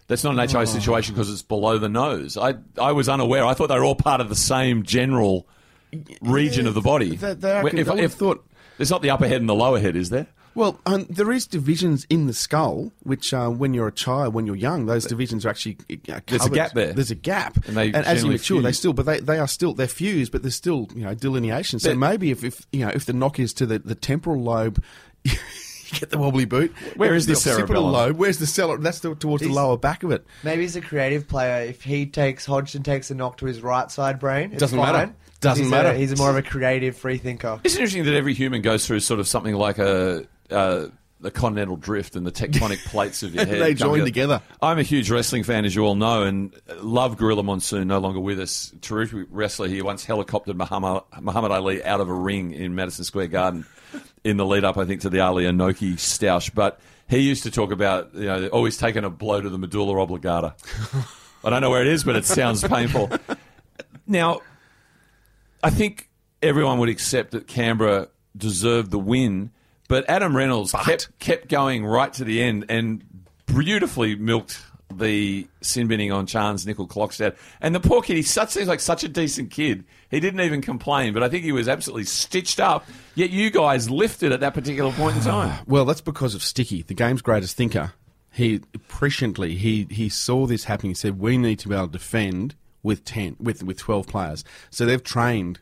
that's not an HI situation because it's below the nose. I I was unaware. I thought they were all part of the same general region of the body. Are- Where- I would've thought- there's not the upper head and the lower head, is there? Well, um, there is divisions in the skull, which uh, when you're a child, when you're young, those divisions are actually uh, There's a gap there. There's a gap, And they as you mature, they still, but they, they are still they're fused, but there's still you know delineation. So But- maybe if, if you know if the knock is to the, the temporal lobe. you Get the wobbly boot. Where is the the occipital lobe? Where's the cellar? That's the, towards the lower back of it. Maybe he's a creative player. If he takes Hodgson takes a knock to his right side brain, it's Doesn't fine. matter. Doesn't he's matter. A, he's more of a creative free thinker. It's interesting that every human goes through sort of something like a. Uh, the continental drift and the tectonic plates of your head. They come join together. I'm a huge wrestling fan, as you all know, and love Gorilla Monsoon, no longer with us. Terrific wrestler. He once helicoptered Muhammad, Muhammad Ali out of a ring in Madison Square Garden in the lead up, I think, to the Ali Inoki stoush. But he used to talk about, you know, oh, always taking a blow to the medulla oblongata. I don't know where it is, but it sounds painful. Now, I think everyone would accept that Canberra deserved the win, but Adam Reynolds kept kept going right to the end and beautifully milked the sin binning on Chance Nickel Clockstad. And the poor kid, he such, seems like such a decent kid. He didn't even complain, but I think he was absolutely stitched up. Yet you guys lifted at that particular point in time. Well, that's because of Sticky, the game's greatest thinker. He presciently he he saw this happening. He said, "We need to be able to defend with ten with with twelve players." So they've trained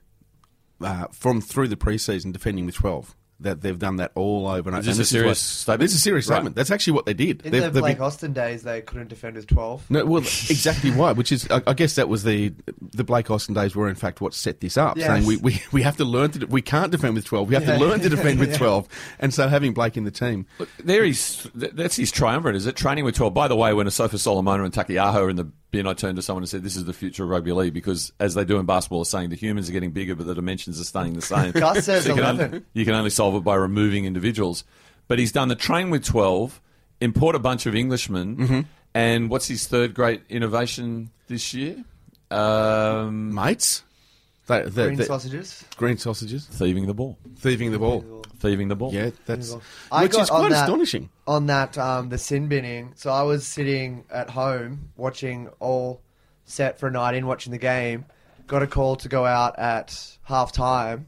uh, from through the preseason defending with twelve. That they've done that all over. And Is this and a serious what- statement? This is a serious Right. statement. That's actually what they did. In They've- the Blake been- Austin days, they couldn't defend with twelve. no, well, exactly why. Which is, I, I guess, that was the the Blake Austin days were in fact what set this up. Yes. Saying we, we, we have to learn to we can't defend with twelve. We have Yeah. to learn to defend with Yeah. twelve. And so having Blake in the team, Look, there he's, that's his triumvirate, is it? Training with 12. By the way, when Asofa Solomona and Taukeiaho are in the bin, I turned to someone and said, This is the future of rugby league because, as they do in basketball, are saying the humans are getting bigger, but the dimensions are staying the same. Gus says you, can only, you can only solve it by removing individuals. But he's done the train with 12, import a bunch of Englishmen, Mm-hmm. and what's his third great innovation this year? Um, mates, they, they, Green they- sausages. green sausages, thieving the ball. thieving the ball. Thieving the ball. Yeah, that's I which got is on quite that- astonishing. on that um, the sin binning. So I was sitting at home watching all set for a night in watching the game. Got a call to go out at half time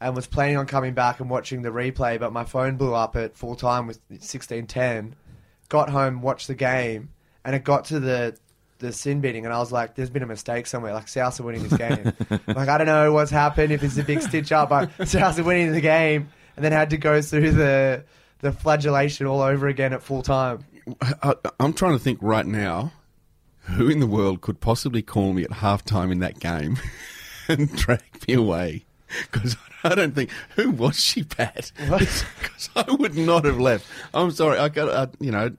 and was planning on coming back and watching the replay, but my phone blew up at full time with sixteen ten. Got home, watched the game, and it got to the the sin binning, and I was like, "There's been a mistake somewhere. Like South are winning this game. like I don't know what's happened. If it's a big stitch up, but South are winning the game." And then had to go through the the flagellation all over again at full time. I, I'm trying to think right now, who in the world could possibly call me at halftime in that game and drag me away? Because I don't think who was she, Pat? Because I would not have left. I'm sorry. I got uh, you know,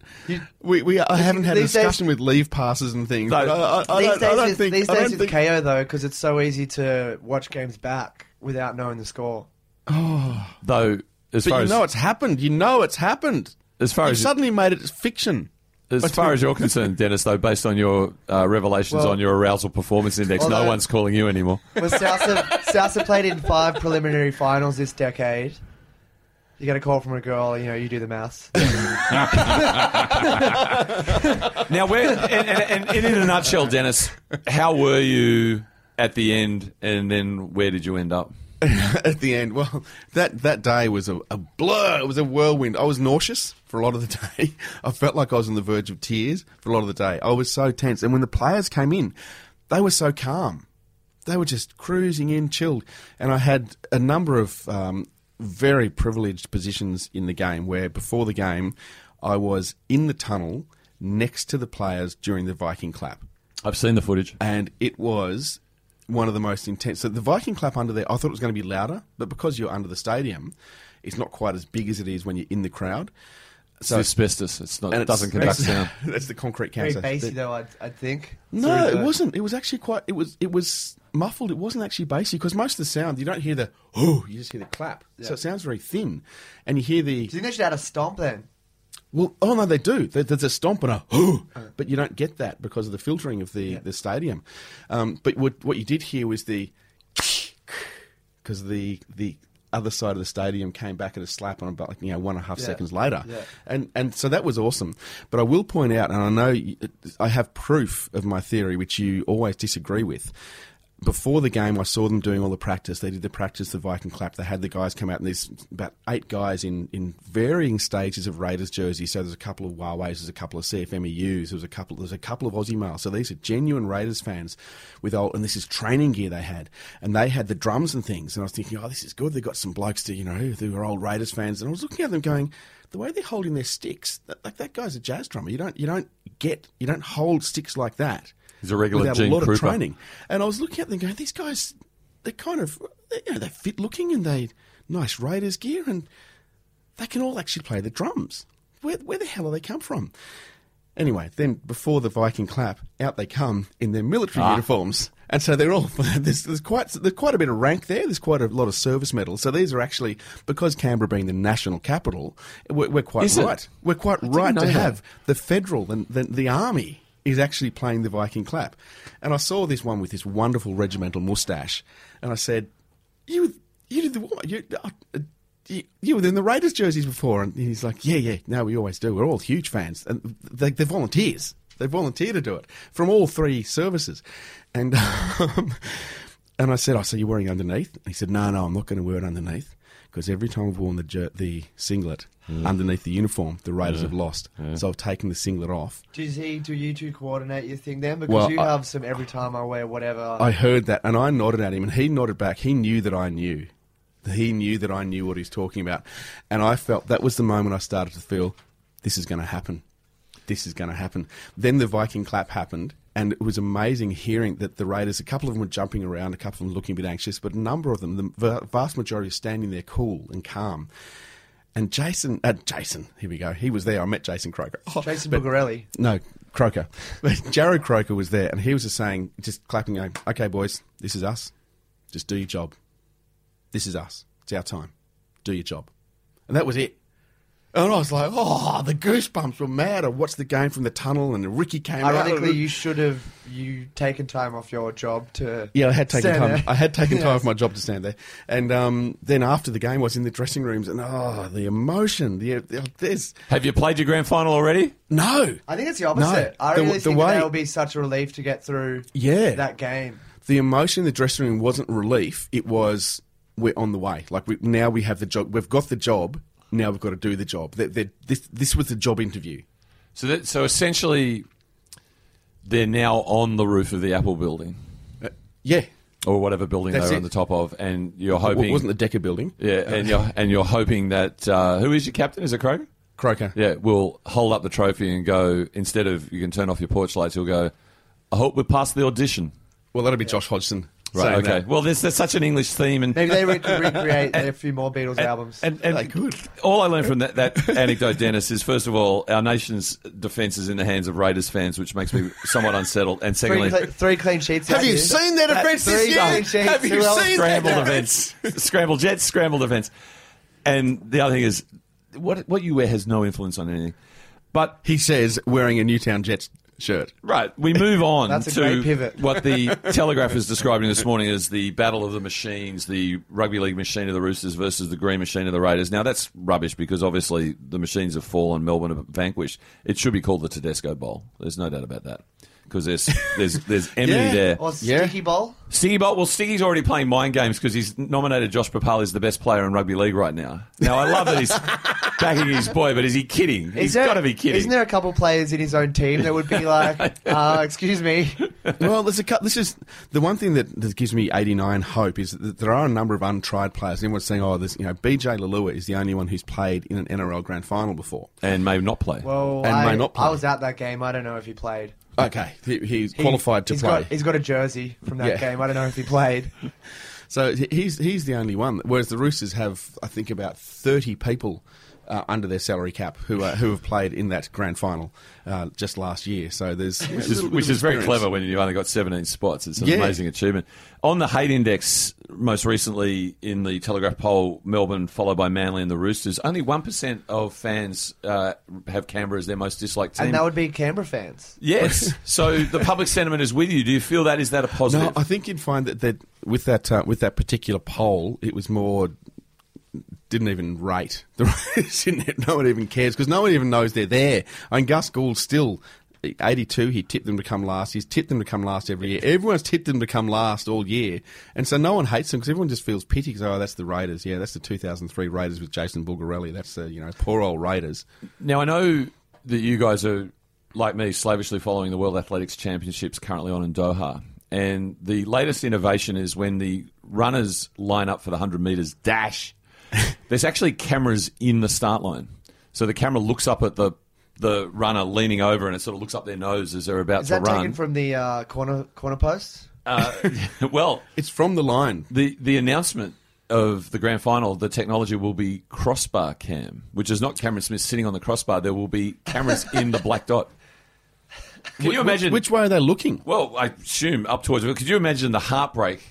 we, we I haven't had a these days- discussion with leave passes and things. No, I, I, these days, I don't with, think these I days with think KO though, because it's so easy to watch games back without knowing the score. Though, as But far you as know it's happened. You know it's happened. as far You've as suddenly made it fiction. As far as you're concerned, Dennis, though, based on your uh, revelations Well- on your arousal performance index, no one's calling you anymore. Well, South have, played in five preliminary finals this decade. You get a call from a girl, you know, you do the maths. Now, where, and, and, and in a nutshell, Dennis, how were you at the end, and then where did you end up? at the end. Well, that, that day was a, a blur. It was a whirlwind. I was nauseous for a lot of the day. I felt like I was on the verge of tears for a lot of the day. I was so tense. And when the players came in, they were so calm. They were just cruising in, chilled. And I had a number of um, very privileged positions in the game where before the game, I was in the tunnel next to the players during the Viking clap I've seen the footage. and it was one of the most intense. So the Viking clap under there, I thought it was going to be louder, but because you're under the stadium, it's not quite as big as it is when you're in the crowd. It's So asbestos. It's not, and it doesn't conduct sound. That's the concrete Very cancer. bassy, The- though, I'd, I'd think. no, Through it wasn't. It was actually quite. It was. It was muffled. It wasn't actually bassy because most of the sound you don't hear the oh, you just hear the clap. So it sounds very thin, and you hear the Do you think they should add a stomp then? Well. Oh no, they do. There's a stomp and a oh, but you don't get that because of the filtering of the the stadium. Um, but what what you did hear was the because the the other side of the stadium came back at a slap on about like you know one and a half Yeah. seconds later, Yeah. and and so that was awesome. But I will point out, and I know I have proof of my theory, which you always disagree with. Before the game, I saw them doing all the practice. They did the practice, the Viking clap. They had the guys come out, and there's about eight guys in, in varying stages of Raiders jerseys. So there's a couple of Huawei's, there's a couple of CFMEUs, there's a couple, there's a couple of Aussie males. So these are genuine Raiders fans with old, and this is training gear they had, and they had the drums and things. And I was thinking, oh, this is good. They've got some blokes to, you know, who are old Raiders fans. And I was looking at them going, the way they're holding their sticks, like that guy's a jazz drummer. You don't, you don't get, you don't hold sticks like that. He's a regular without Gene a lot Krupa. of training. And I was looking at them going, these guys, they're kind of, you know, they're fit looking and they nice Raiders gear and they can all actually play the drums. Where, where the hell are they come from? Anyway, then before the Viking clap, out they come in their military Ah. uniforms. And so they're all there's, there's quite there's quite a bit of rank there. There's quite a lot of service medals. So these are actually because Canberra being the national capital, we're, we're quite Is it? right. We're quite right to that. have the federal, the, the, the army is actually playing the Viking clap. And I saw this one with this wonderful regimental mustache, and I said, "You, you did the what? You, uh, uh, you, you were in the Raiders jerseys before?" And he's like, "Yeah, yeah, no, we always do. We're all huge fans, and they, they're volunteers. They volunteer to do it from all three services." And um, and I said, "I oh, so you're wearing underneath?" And he said, "No, no, I'm not going to wear it underneath." Because every time I've worn the jer- the singlet mm. underneath the uniform, the Raiders mm. have lost. Mm. So I've taken the singlet off. Does he, do you two coordinate your thing then? Because Well, you I- have some every time I wear whatever. I heard that, and I nodded at him, and he nodded back. He knew that I knew. He knew that I knew what he was talking about, and I felt that was the moment I started to feel this is going to happen. This is going to happen. Then the Viking clap happened, and it was amazing hearing that the Raiders. A couple of them were jumping around, a couple of them looking a bit anxious, but a number of them, the vast majority, are standing there cool and calm. And Jason, uh, Jason, here we go. He was there. I met Jason Croker. Oh, Jason but- Bulgarelli. no, Croker. But Jarrod Croker was there, and he was just saying, just clapping, going, "Okay, boys, this is us. Just do your job. This is us. It's our time. Do your job." And that was it. And I was like, "Oh, the goosebumps were mad." I watched the game from the tunnel, and Ricky came out. Ironically, you should have you taken time off your job to. Yeah, I had taken time. there. I had taken time Yes. off my job to stand there, and um, then after the game, I was in the dressing rooms, and oh, the emotion. The, the there's Have you played your grand final already? No. I think it's the opposite. No, I really the think way- that that will be such a relief to get through Yeah. that game. the emotion in the dressing room wasn't relief. It was we're on the way. Like we, now we have the job. We've got the job. Now we've got to do the job. They- they- this this was the job interview. So, that, so essentially, they're now on the roof of the Apple building Uh, yeah, or whatever building That's they're it. on the top of, and you're it hoping. wasn't the Decker building. yeah, and you're and you're hoping that uh, who is your captain? Is it Kroger? Croker. Yeah, will hold up the trophy and go instead of you can turn off your porch lights. You'll go. I hope we passed the audition. Well, that'll be Josh Hodgson. Right. saying Okay. that. Well, there's, there's such an English theme, and Maybe they re- could recreate a few more Beatles albums. And, and They could. all I learned from that, that anecdote, Dennis, is first of all, our nation's defence is in the hands of Raiders fans, which makes me somewhat unsettled. And three, secondly, cle- three clean sheets. Have you here. seen that That- offence this year? clean sheets. Have you Who else? seen scrambled that events, scrambled jets, scrambled events. And the other thing is, what what you wear has no influence on anything. But He says wearing a Newtown Jets shirt. Right, we move on That's a to great pivot. what the Telegraph is describing this morning as the battle of the machines, the rugby league machine of the Roosters versus the green machine of the Raiders. Now that's rubbish because obviously the machines have fallen, Melbourne have vanquished. It should be called the Tedesco Bowl. There's no doubt about that because there's there's there's enmity Yeah. there. Or Yeah. Sticky Bowl. Stiggy Bolt. Well, Stiggy's already playing mind games because he's nominated Josh Papal as the best player in rugby league right now. Now I love that he's backing his boy, but is he kidding? He's Is there- got to be kidding. Isn't there a couple players in his own team that would be like, uh, excuse me? well, there's a cou- this is the one thing that, that gives me 89 hope is that there are a number of untried players. Everyone's saying, "Oh, this you know, BJ Leilua is the only one who's played in an NRL grand final before." and may not play. Well, And I, may not play. I was at that game. I don't know if he played. Okay, he, he's He- qualified to he's play. Got, he's got a jersey from that Yeah. game. I don't know if he played. So he's he's the only one. Whereas the Roosters have, I think, about thirty people uh, under their salary cap who uh, who have played in that grand final uh, just last year. So there's which is, which is very clever when you've only got 17 spots. It's an Yeah. amazing achievement. On the hate index, most recently in the Telegraph poll, Melbourne followed by Manly and the Roosters. Only 1% of fans uh, have Canberra as their most disliked team. And that would be Canberra fans. yes. so the public sentiment is with you. Do you feel that? Is that a positive? No, I think you'd find that, that with that uh, with that particular poll, it was more didn't even rate no one even cares because no one even knows they're there. I mean, Gus Gould still. 82, he tipped them to come last. He's tipped them to come last every year. Everyone's tipped them to come last all year. And so no one hates them because everyone just feels pity because, oh, that's the Raiders. Yeah, that's the 2003 Raiders with Jason Bulgarelli. That's the, you know, poor old Raiders. Now I know that you guys are like me, slavishly following the World Athletics Championships currently on in Doha, and the latest innovation is when the runners line up for the hundred meters dash. There's actually cameras in the start line, so the camera looks up at the the runner leaning over, and it sort of looks up their nose as they're about Is to that run. taken from the uh, corner corner post? uh, well, It's from the line. the the announcement of the grand final, the technology will be crossbar cam, which is not Cameron Smith sitting on the crossbar. There will be cameras in the black dot. Can you imagine? Which way are they looking? well, I assume up towards. Could you imagine the heartbreak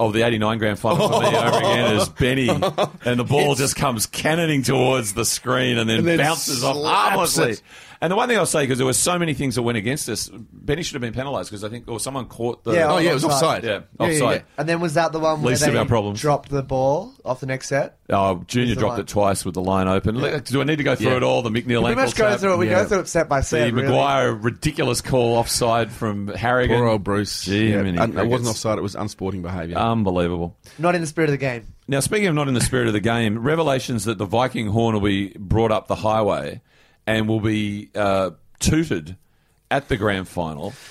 of the '89 grand final for me over again is Benny, and the ball just comes cannoning towards the screen and then, And then bounces off harmlessly. it. And the one thing I'll say, because there were so many things that went against us, Benny should have been penalised because I think, or someone caught the. Yeah, Oh, yeah, it was Offside. offside. Yeah, yeah, offside. yeah. And then was that the one where Least of they our problems. dropped the ball off the next set? Oh, Junior dropped line- it twice with the line open. Do I need to go through Yeah. it all? The McNeil We ankle must go tap, through it. We yeah. go through it set by the set. really. McGuire ridiculous call offside from Harrigan. Poor old Bruce. Gee, Yeah, many un- it wasn't offside, it was unsporting behaviour. Unbelievable. Not in the spirit of the game. Now, speaking of not in the spirit of the game, revelations that the Viking horn will be brought up the highway and will be uh, tooted at the grand final.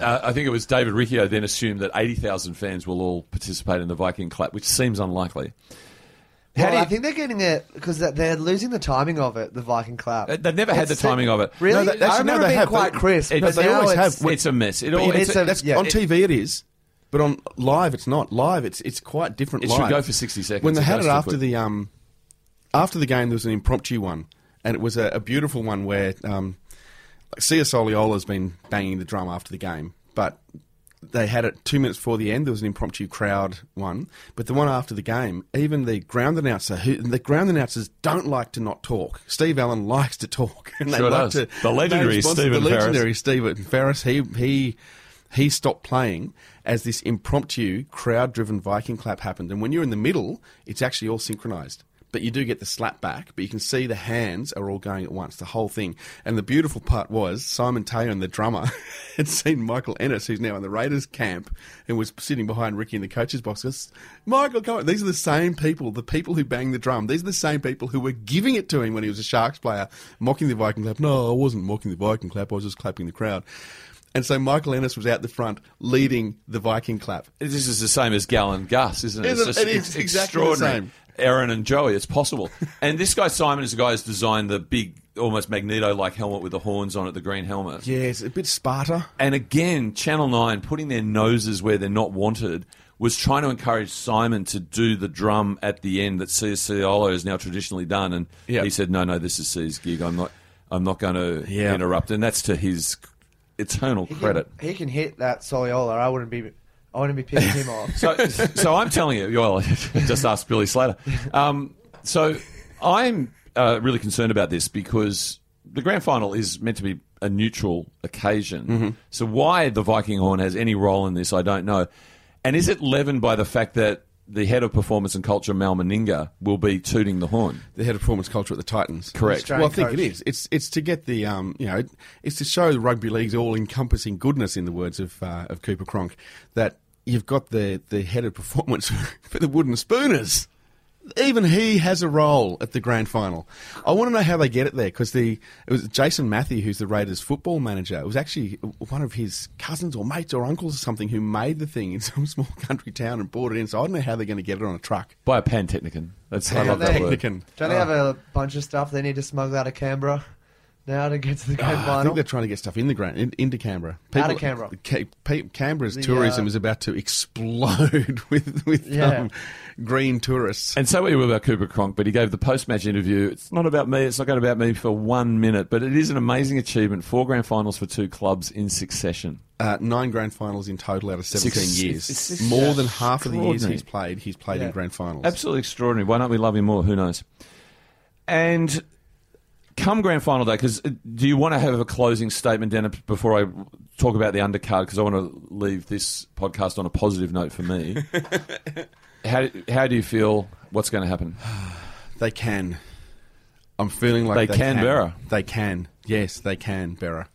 Uh, I think it was David Riccio then assumed that 80,000 fans will all participate in the Viking clap, which seems unlikely. How Well, do you- I think they're getting it because they're losing the timing of it. The Viking clap. Uh, They've never had the It's- timing of it. Really? No, they- actually, I no, remember they being have. quite crisp, it- but they now always it's, have. It's a mess. It all, it's it's a- a- that's, yeah, on it- TV it is, but on live it's not. Live it's it's quite different. It live. should go for 60 seconds. When they It had it after quick. the um after the game, there was an impromptu one, and it was a, a beautiful one where um like Sia Soliola's been banging the drum after the game, but they had it two minutes before the end. There was an impromptu crowd one, but the one after the game, even the ground announcer, who the ground announcers don't like to not talk. Steve Allen likes to talk, and they Sure like does. to. The legendary Stephen the Ferris. Stephen Ferris. He he he stopped playing as this impromptu crowd-driven Viking clap happened, and when you're in the middle, it's actually all synchronized. But you do get the slap back, but you can see the hands are all going at once, the whole thing. And the beautiful part was Simon Taylor, and the drummer, had seen Michael Ennis, who's now in the Raiders camp, and was sitting behind Ricky in the coach's box. Goes, Michael, come on. These are the same people, the people who bang the drum. These are the same people who were giving it to him when he was a Sharks player, mocking the Viking clap. No, I wasn't mocking the Viking clap. I was just clapping the crowd. And so Michael Ennis was out the front leading the Viking clap. This is the same as Gal and Gus, isn't it? Isn't- it's just, it is it's exactly the extraordinary. same. Aaron and Joey, it's possible. and this guy Simon is the guy who's designed the big, almost Magneto-like helmet with the horns on it, the green helmet. Yeah, it's a bit Sparta. And again, Channel Nine putting their noses where they're not wanted was trying to encourage Simon to do the drum at the end that Ciolo has now traditionally done, and Yep. he said, "No, no, this is C's gig. I'm not. I'm not going to Yeah. interrupt." And that's to his eternal he credit. Can, he can hit that Soliola. I wouldn't be. I want to be picking him off. So, so I'm telling you, well, just ask Billy Slater. Um, so I'm uh, really concerned about this because the grand final is meant to be a neutral occasion. Mm-hmm. So why the Viking horn has any role in this, I don't know. And is it leavened by the fact that the head of performance and culture, Mal Meninga, will be tooting the horn? the head of performance culture at the Titans. Correct. Australian Well, I think coach. it is. It's it's to get the um, you know, it's to show the rugby league's all-encompassing goodness, in the words of uh, of Cooper Cronk, that you've got the the head of performance for the Wooden Spooners. Even he has a role at the grand final. I want to know how they get it there because the it was Jason Matthew, who's the Raiders football manager. It was actually one of his cousins or mates or uncles or something who made the thing in some small country town and brought it in. So I don't know how they're going to get it on a truck. By a pantechnicon. That's I Pan- love that word. Technican. Don't they uh, have a bunch of stuff they need to smuggle out of Canberra now to get to the grand Ah, I think they're trying to get stuff in the grand in, into Canberra. Out of Canberra. Ca- pe- Canberra's The, tourism uh, is about to explode with with Yeah. um, green tourists. And so we were about Cooper Cronk, but he gave the post-match interview. It's not about me. It's not going to be about me for one minute, but it is an amazing achievement. Four grand finals for two clubs in succession. Uh, nine grand finals in total out of seventeen Six- years. it's- it's More than half of the years he's played, he's played Yeah. in grand finals. Absolutely extraordinary. Why don't we love him more? Who knows? And come grand final day, because do you want to have a closing statement, Dennis, before I talk about the undercard? Because I want to leave this podcast on a positive note for me. how, how do you feel? What's going to happen? They can. I'm feeling like They they, can, can. Berra. They can. Yes, they can, Berra.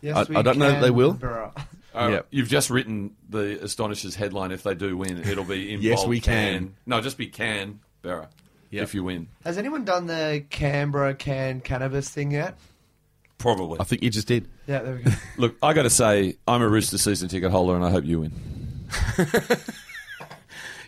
Yes, I- we I don't know that they will. Canberra. Uh, Yep. You've just written the Astonishers headline. If they do win, it'll be in Yes, we can. No, just be can Berra. Yep. If you win, Has anyone done the Canberra can cannabis thing yet? probably. I think you just did. Yeah, there we go. Look, I got to say, I'm a Rooster season ticket holder, and I hope you win.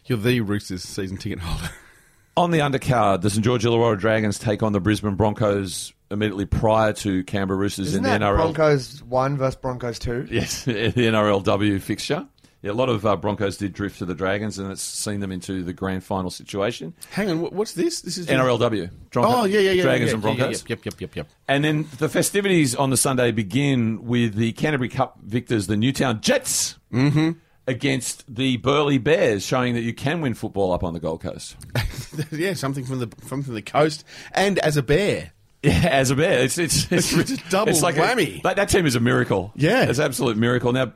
You're the Roosters season ticket holder. On the undercard, the St George Illawarra Dragons take on the Brisbane Broncos immediately prior to Canberra Roosters Isn't in that the NRL. Broncos one versus Broncos two? Yes, the NRLW fixture. Yeah, a lot of uh, Broncos did drift to the Dragons, and it's seen them into the grand final situation. Hang on, what's this? This is NRLW. Bronco- Oh yeah, yeah, yeah. Dragons yeah, and yeah, yeah, Broncos. Yep, yep, yep, yep. And then the festivities on the Sunday begin with the Canterbury Cup victors, the Newtown Jets, Mm-hmm. against the Burleigh Bears, showing that you can win football up on the Gold Coast. yeah, something from the from the coast, and as a bear. Yeah, as a bear, it's it's it's, It's a double it's like a- whammy. that, that team is a miracle. Yeah. it's an absolute miracle. Now,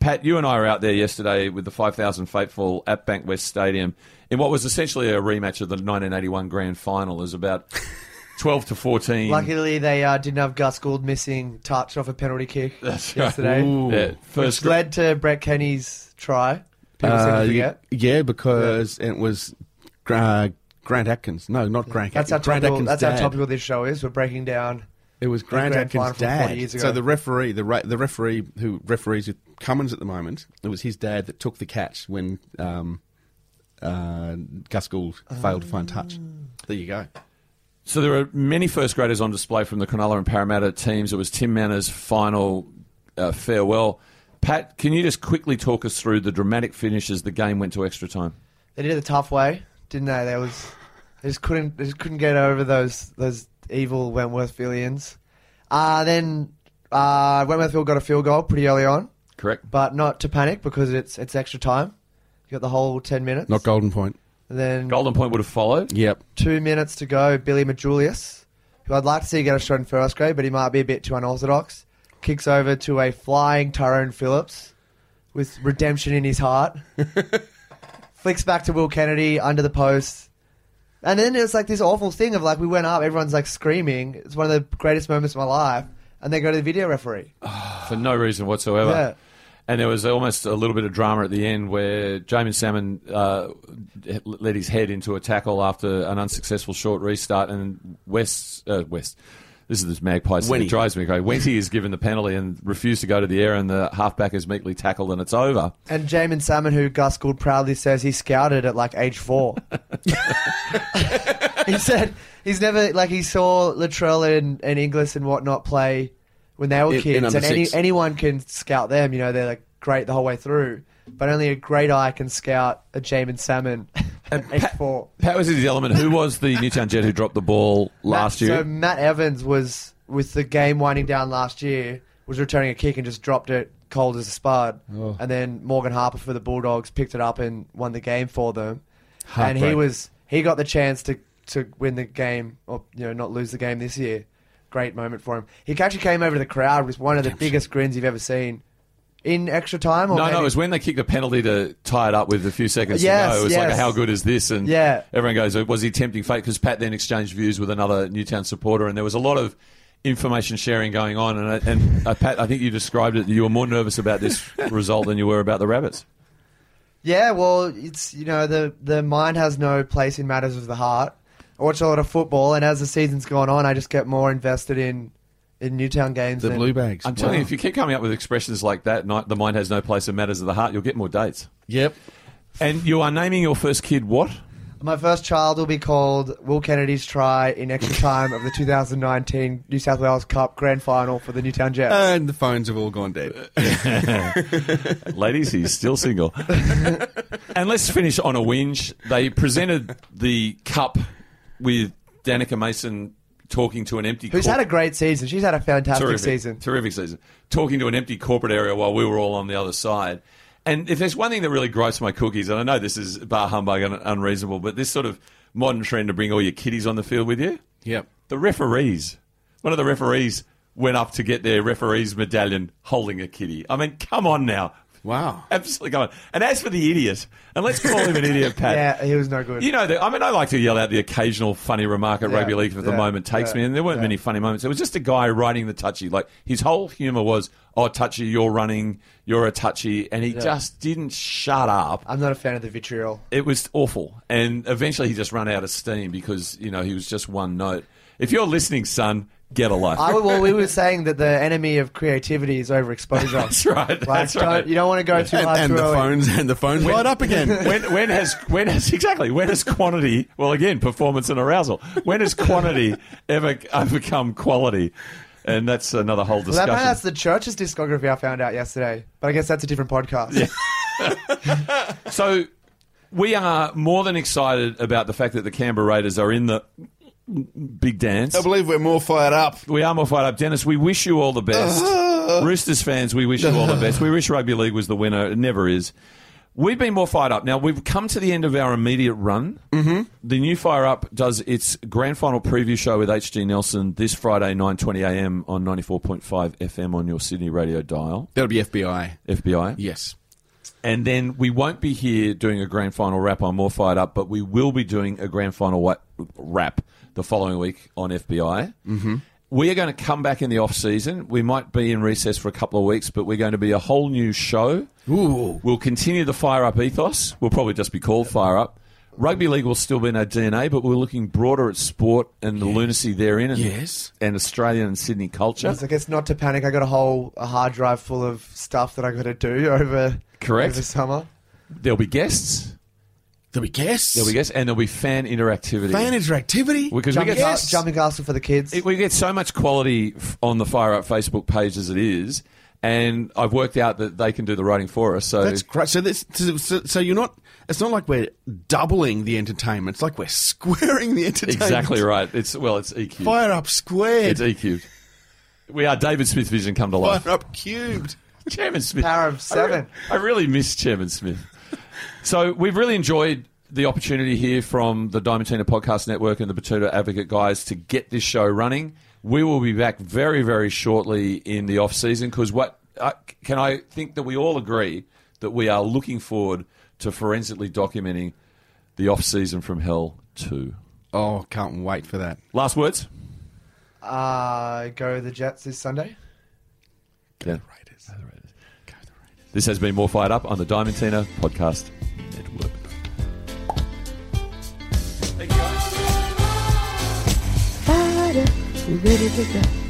Pat, you and I were out there yesterday with the five thousand faithful at Bankwest Stadium in what was essentially a rematch of the nineteen eighty one Grand Final. It was about twelve to fourteen. Luckily, they uh, didn't have Gus Gould missing touch off a penalty kick That's right. yesterday, Ooh. Yeah, which first led to Brett Kenny's try. People seem Uh, to forget. yeah, because it was uh, Grant Atkins. No, not Grant. That's how Grant topical. Atkins' That's how topical this show is. We're breaking down. It was Grant Atkins' dad. So the referee, the ra- the referee who referees with Cummins at the moment, it was his dad that took the catch when um, uh, Gus Gould failed to find touch. There you go. So there are many first graders on display from the Cronulla and Parramatta teams. It was Tim Manners' final uh, farewell. Pat, can you just quickly talk us through the dramatic finish as the game went to extra time? They did it the tough way, didn't they? They was they just couldn't they just couldn't get over those those evil Wentworthvillians. Uh then uh, Wentworthville got a field goal pretty early on, Correct. but not to panic because it's it's extra time. You got the whole ten minutes. Not Golden Point. And then Golden Point would have followed. Yep. two minutes to go. Billy Magoulias, who I'd like to see get a shot in first grade, but he might be a bit too unorthodox. Kicks over to a flying Tyrone Phillips with redemption in his heart. Flicks back to Will Kennedy under the post. And then it's like this awful thing of like we went up, everyone's like screaming. It's one of the greatest moments of my life. And they go to the video referee. for no reason whatsoever. Yeah. And there was almost a little bit of drama at the end where Jamin Salmon uh, let his head into a tackle after an unsuccessful short restart, and West uh, West. This is this magpie thing. Wenty. It drives me crazy. Wenty is given the penalty and refused to go to the air, and the halfback is meekly tackled, and it's over. And Jamin Salmon, who Gus Gould proudly says he scouted at like age four. he said he's never like he saw Latrell and, and Inglis and whatnot play when they were In- in kids, under and any, six. anyone can scout them. You know, they're like great the whole way through, but only a great eye can scout a Jamin Salmon at age four. Pat was in his element. Who was the Newtown Jet who dropped the ball last Matt, year? So Matt Evans was with the game winding down last year was returning a kick and just dropped it cold as a spud. Oh. And then Morgan Harper for the Bulldogs picked it up and won the game for them. And he was he got the chance to to win the game or you know not lose the game this year. great moment for him. He actually came over to the crowd with one of the biggest grins you've ever seen in extra time. Or No, no, it was when they kicked a penalty to tie it up with a few seconds Yes, to go. It was like, how good is this? And Yeah. everyone goes, was he tempting fate? Because Pat then exchanged views with another Newtown supporter, and there was a lot of information sharing going on. And, and uh, Pat, I think you described it. You were more nervous about this result than you were about the Rabbits. Yeah, well, it's you know the the mind has no place in matters of the heart. I watch a lot of football, and as the season's gone on, I just get more invested in in Newtown games. The than- Blue Bags. I'm telling you, if you keep coming up with expressions like that, "Night- the mind has no place in matters of the heart, you'll get more dates. Yep. And you are naming your first kid what? My first child will be called Will Kennedy's try in extra time of the 2019 New South Wales Cup Grand Final for the Newtown Jets. And the phones have all gone dead. Ladies, he's still single. and let's finish on a whinge. They presented the cup with Danica Mason talking to an empty Who's cor- had a great season? She's had a fantastic terrific season. Terrific season. Talking to an empty corporate area while we were all on the other side. And if there's one thing that really gripes my cookies, and I know this is bar humbug and unreasonable, but this sort of modern trend to bring all your kiddies on the field with you, Yep. the referees. One of the referees went up to get their referee's medallion holding a kitty. I mean, come on now. Wow. Absolutely come on. And as for the idiot, and let's call him an idiot, Pat. Yeah, he was no good. You know, the, I mean, I like to yell out the occasional funny remark at Yeah, rugby league if the moment takes yeah, me, and there weren't yeah. many funny moments. It was just a guy writing the touchy. Like his whole humour was, "Oh, touchy, you're running, you're a touchy," and he just didn't shut up. I'm not a fan of the vitriol. It was awful, and eventually he just ran out of steam because you know he was just one note. If you're listening, son, get a life. I, well, we were saying that the enemy of creativity is overexposure. That's right. Like, That's don't- right. You don't want to go too And, hard and the too early. phones and the phones light up again. when, when has when has exactly when has quantity? Well, again, performance and arousal. When has quantity ever overcome quality? And that's another whole Well, discussion. that, that's the church's discography I found out yesterday. But I guess that's a different podcast. so we are more than excited about the fact that the Canberra Raiders are in the big dance. I believe we're more fired up. We are more fired up, Dennis. We wish you all the best. Roosters fans, we wish you all the best. We wish rugby league was the winner. It never is. We've been more fired up. Now we've come to the end of our immediate run. Mm-hmm. The new Fire Up does its grand final preview show with HG Nelson this Friday, nine twenty a.m. on ninety four point five FM on your Sydney radio dial, That'll be FBI. FBI. Yes. And then we won't be here doing a grand final wrap on More Fired Up, but we will be doing a grand final wrap the following week on FBI. Mm-hmm. We are going to come back in the off season. We might be in recess for a couple of weeks, but we're going to be a whole new show. Ooh. We'll continue the Fire Up ethos. We'll probably just be called Fire Up. Rugby league will still be in our DNA, but we're looking broader at sport and the lunacy therein, and, Yes. and Australian and Sydney culture. I guess not to panic. I got a whole a hard drive full of stuff that I got to do over Correct. over summer. There'll be guests. There'll be guests. There'll be guests, and there'll be fan interactivity. fan interactivity. Because we Jumping, get ca- jumping castle for the kids. It, we get so much quality f- on the Fire Up Facebook page as it is, and I've worked out that they can do the writing for us. So That's great. So, this, so, so you're not. It's not like we're doubling the entertainment. It's like we're squaring the entertainment. exactly right. It's well, it's EQ. Fire up squared. It's EQ. We are David Smith Vision come to life. Fire up cubed. Chairman Smith. Power of seven. I, re- I really miss Chairman Smith. So we've really enjoyed the opportunity here from the Diamantina Podcast Network and the Batuta Advocate guys to get this show running. We will be back very, very shortly in the off season because what uh, can I think that we all agree that we are looking forward to forensically documenting the off season from hell too. Oh, can't wait for that. Last words. Uh, go the Jets this Sunday. Go yeah. Raiders. Go to the Raiders. This has been more fired up on the Diamantina Podcast Network. Thank you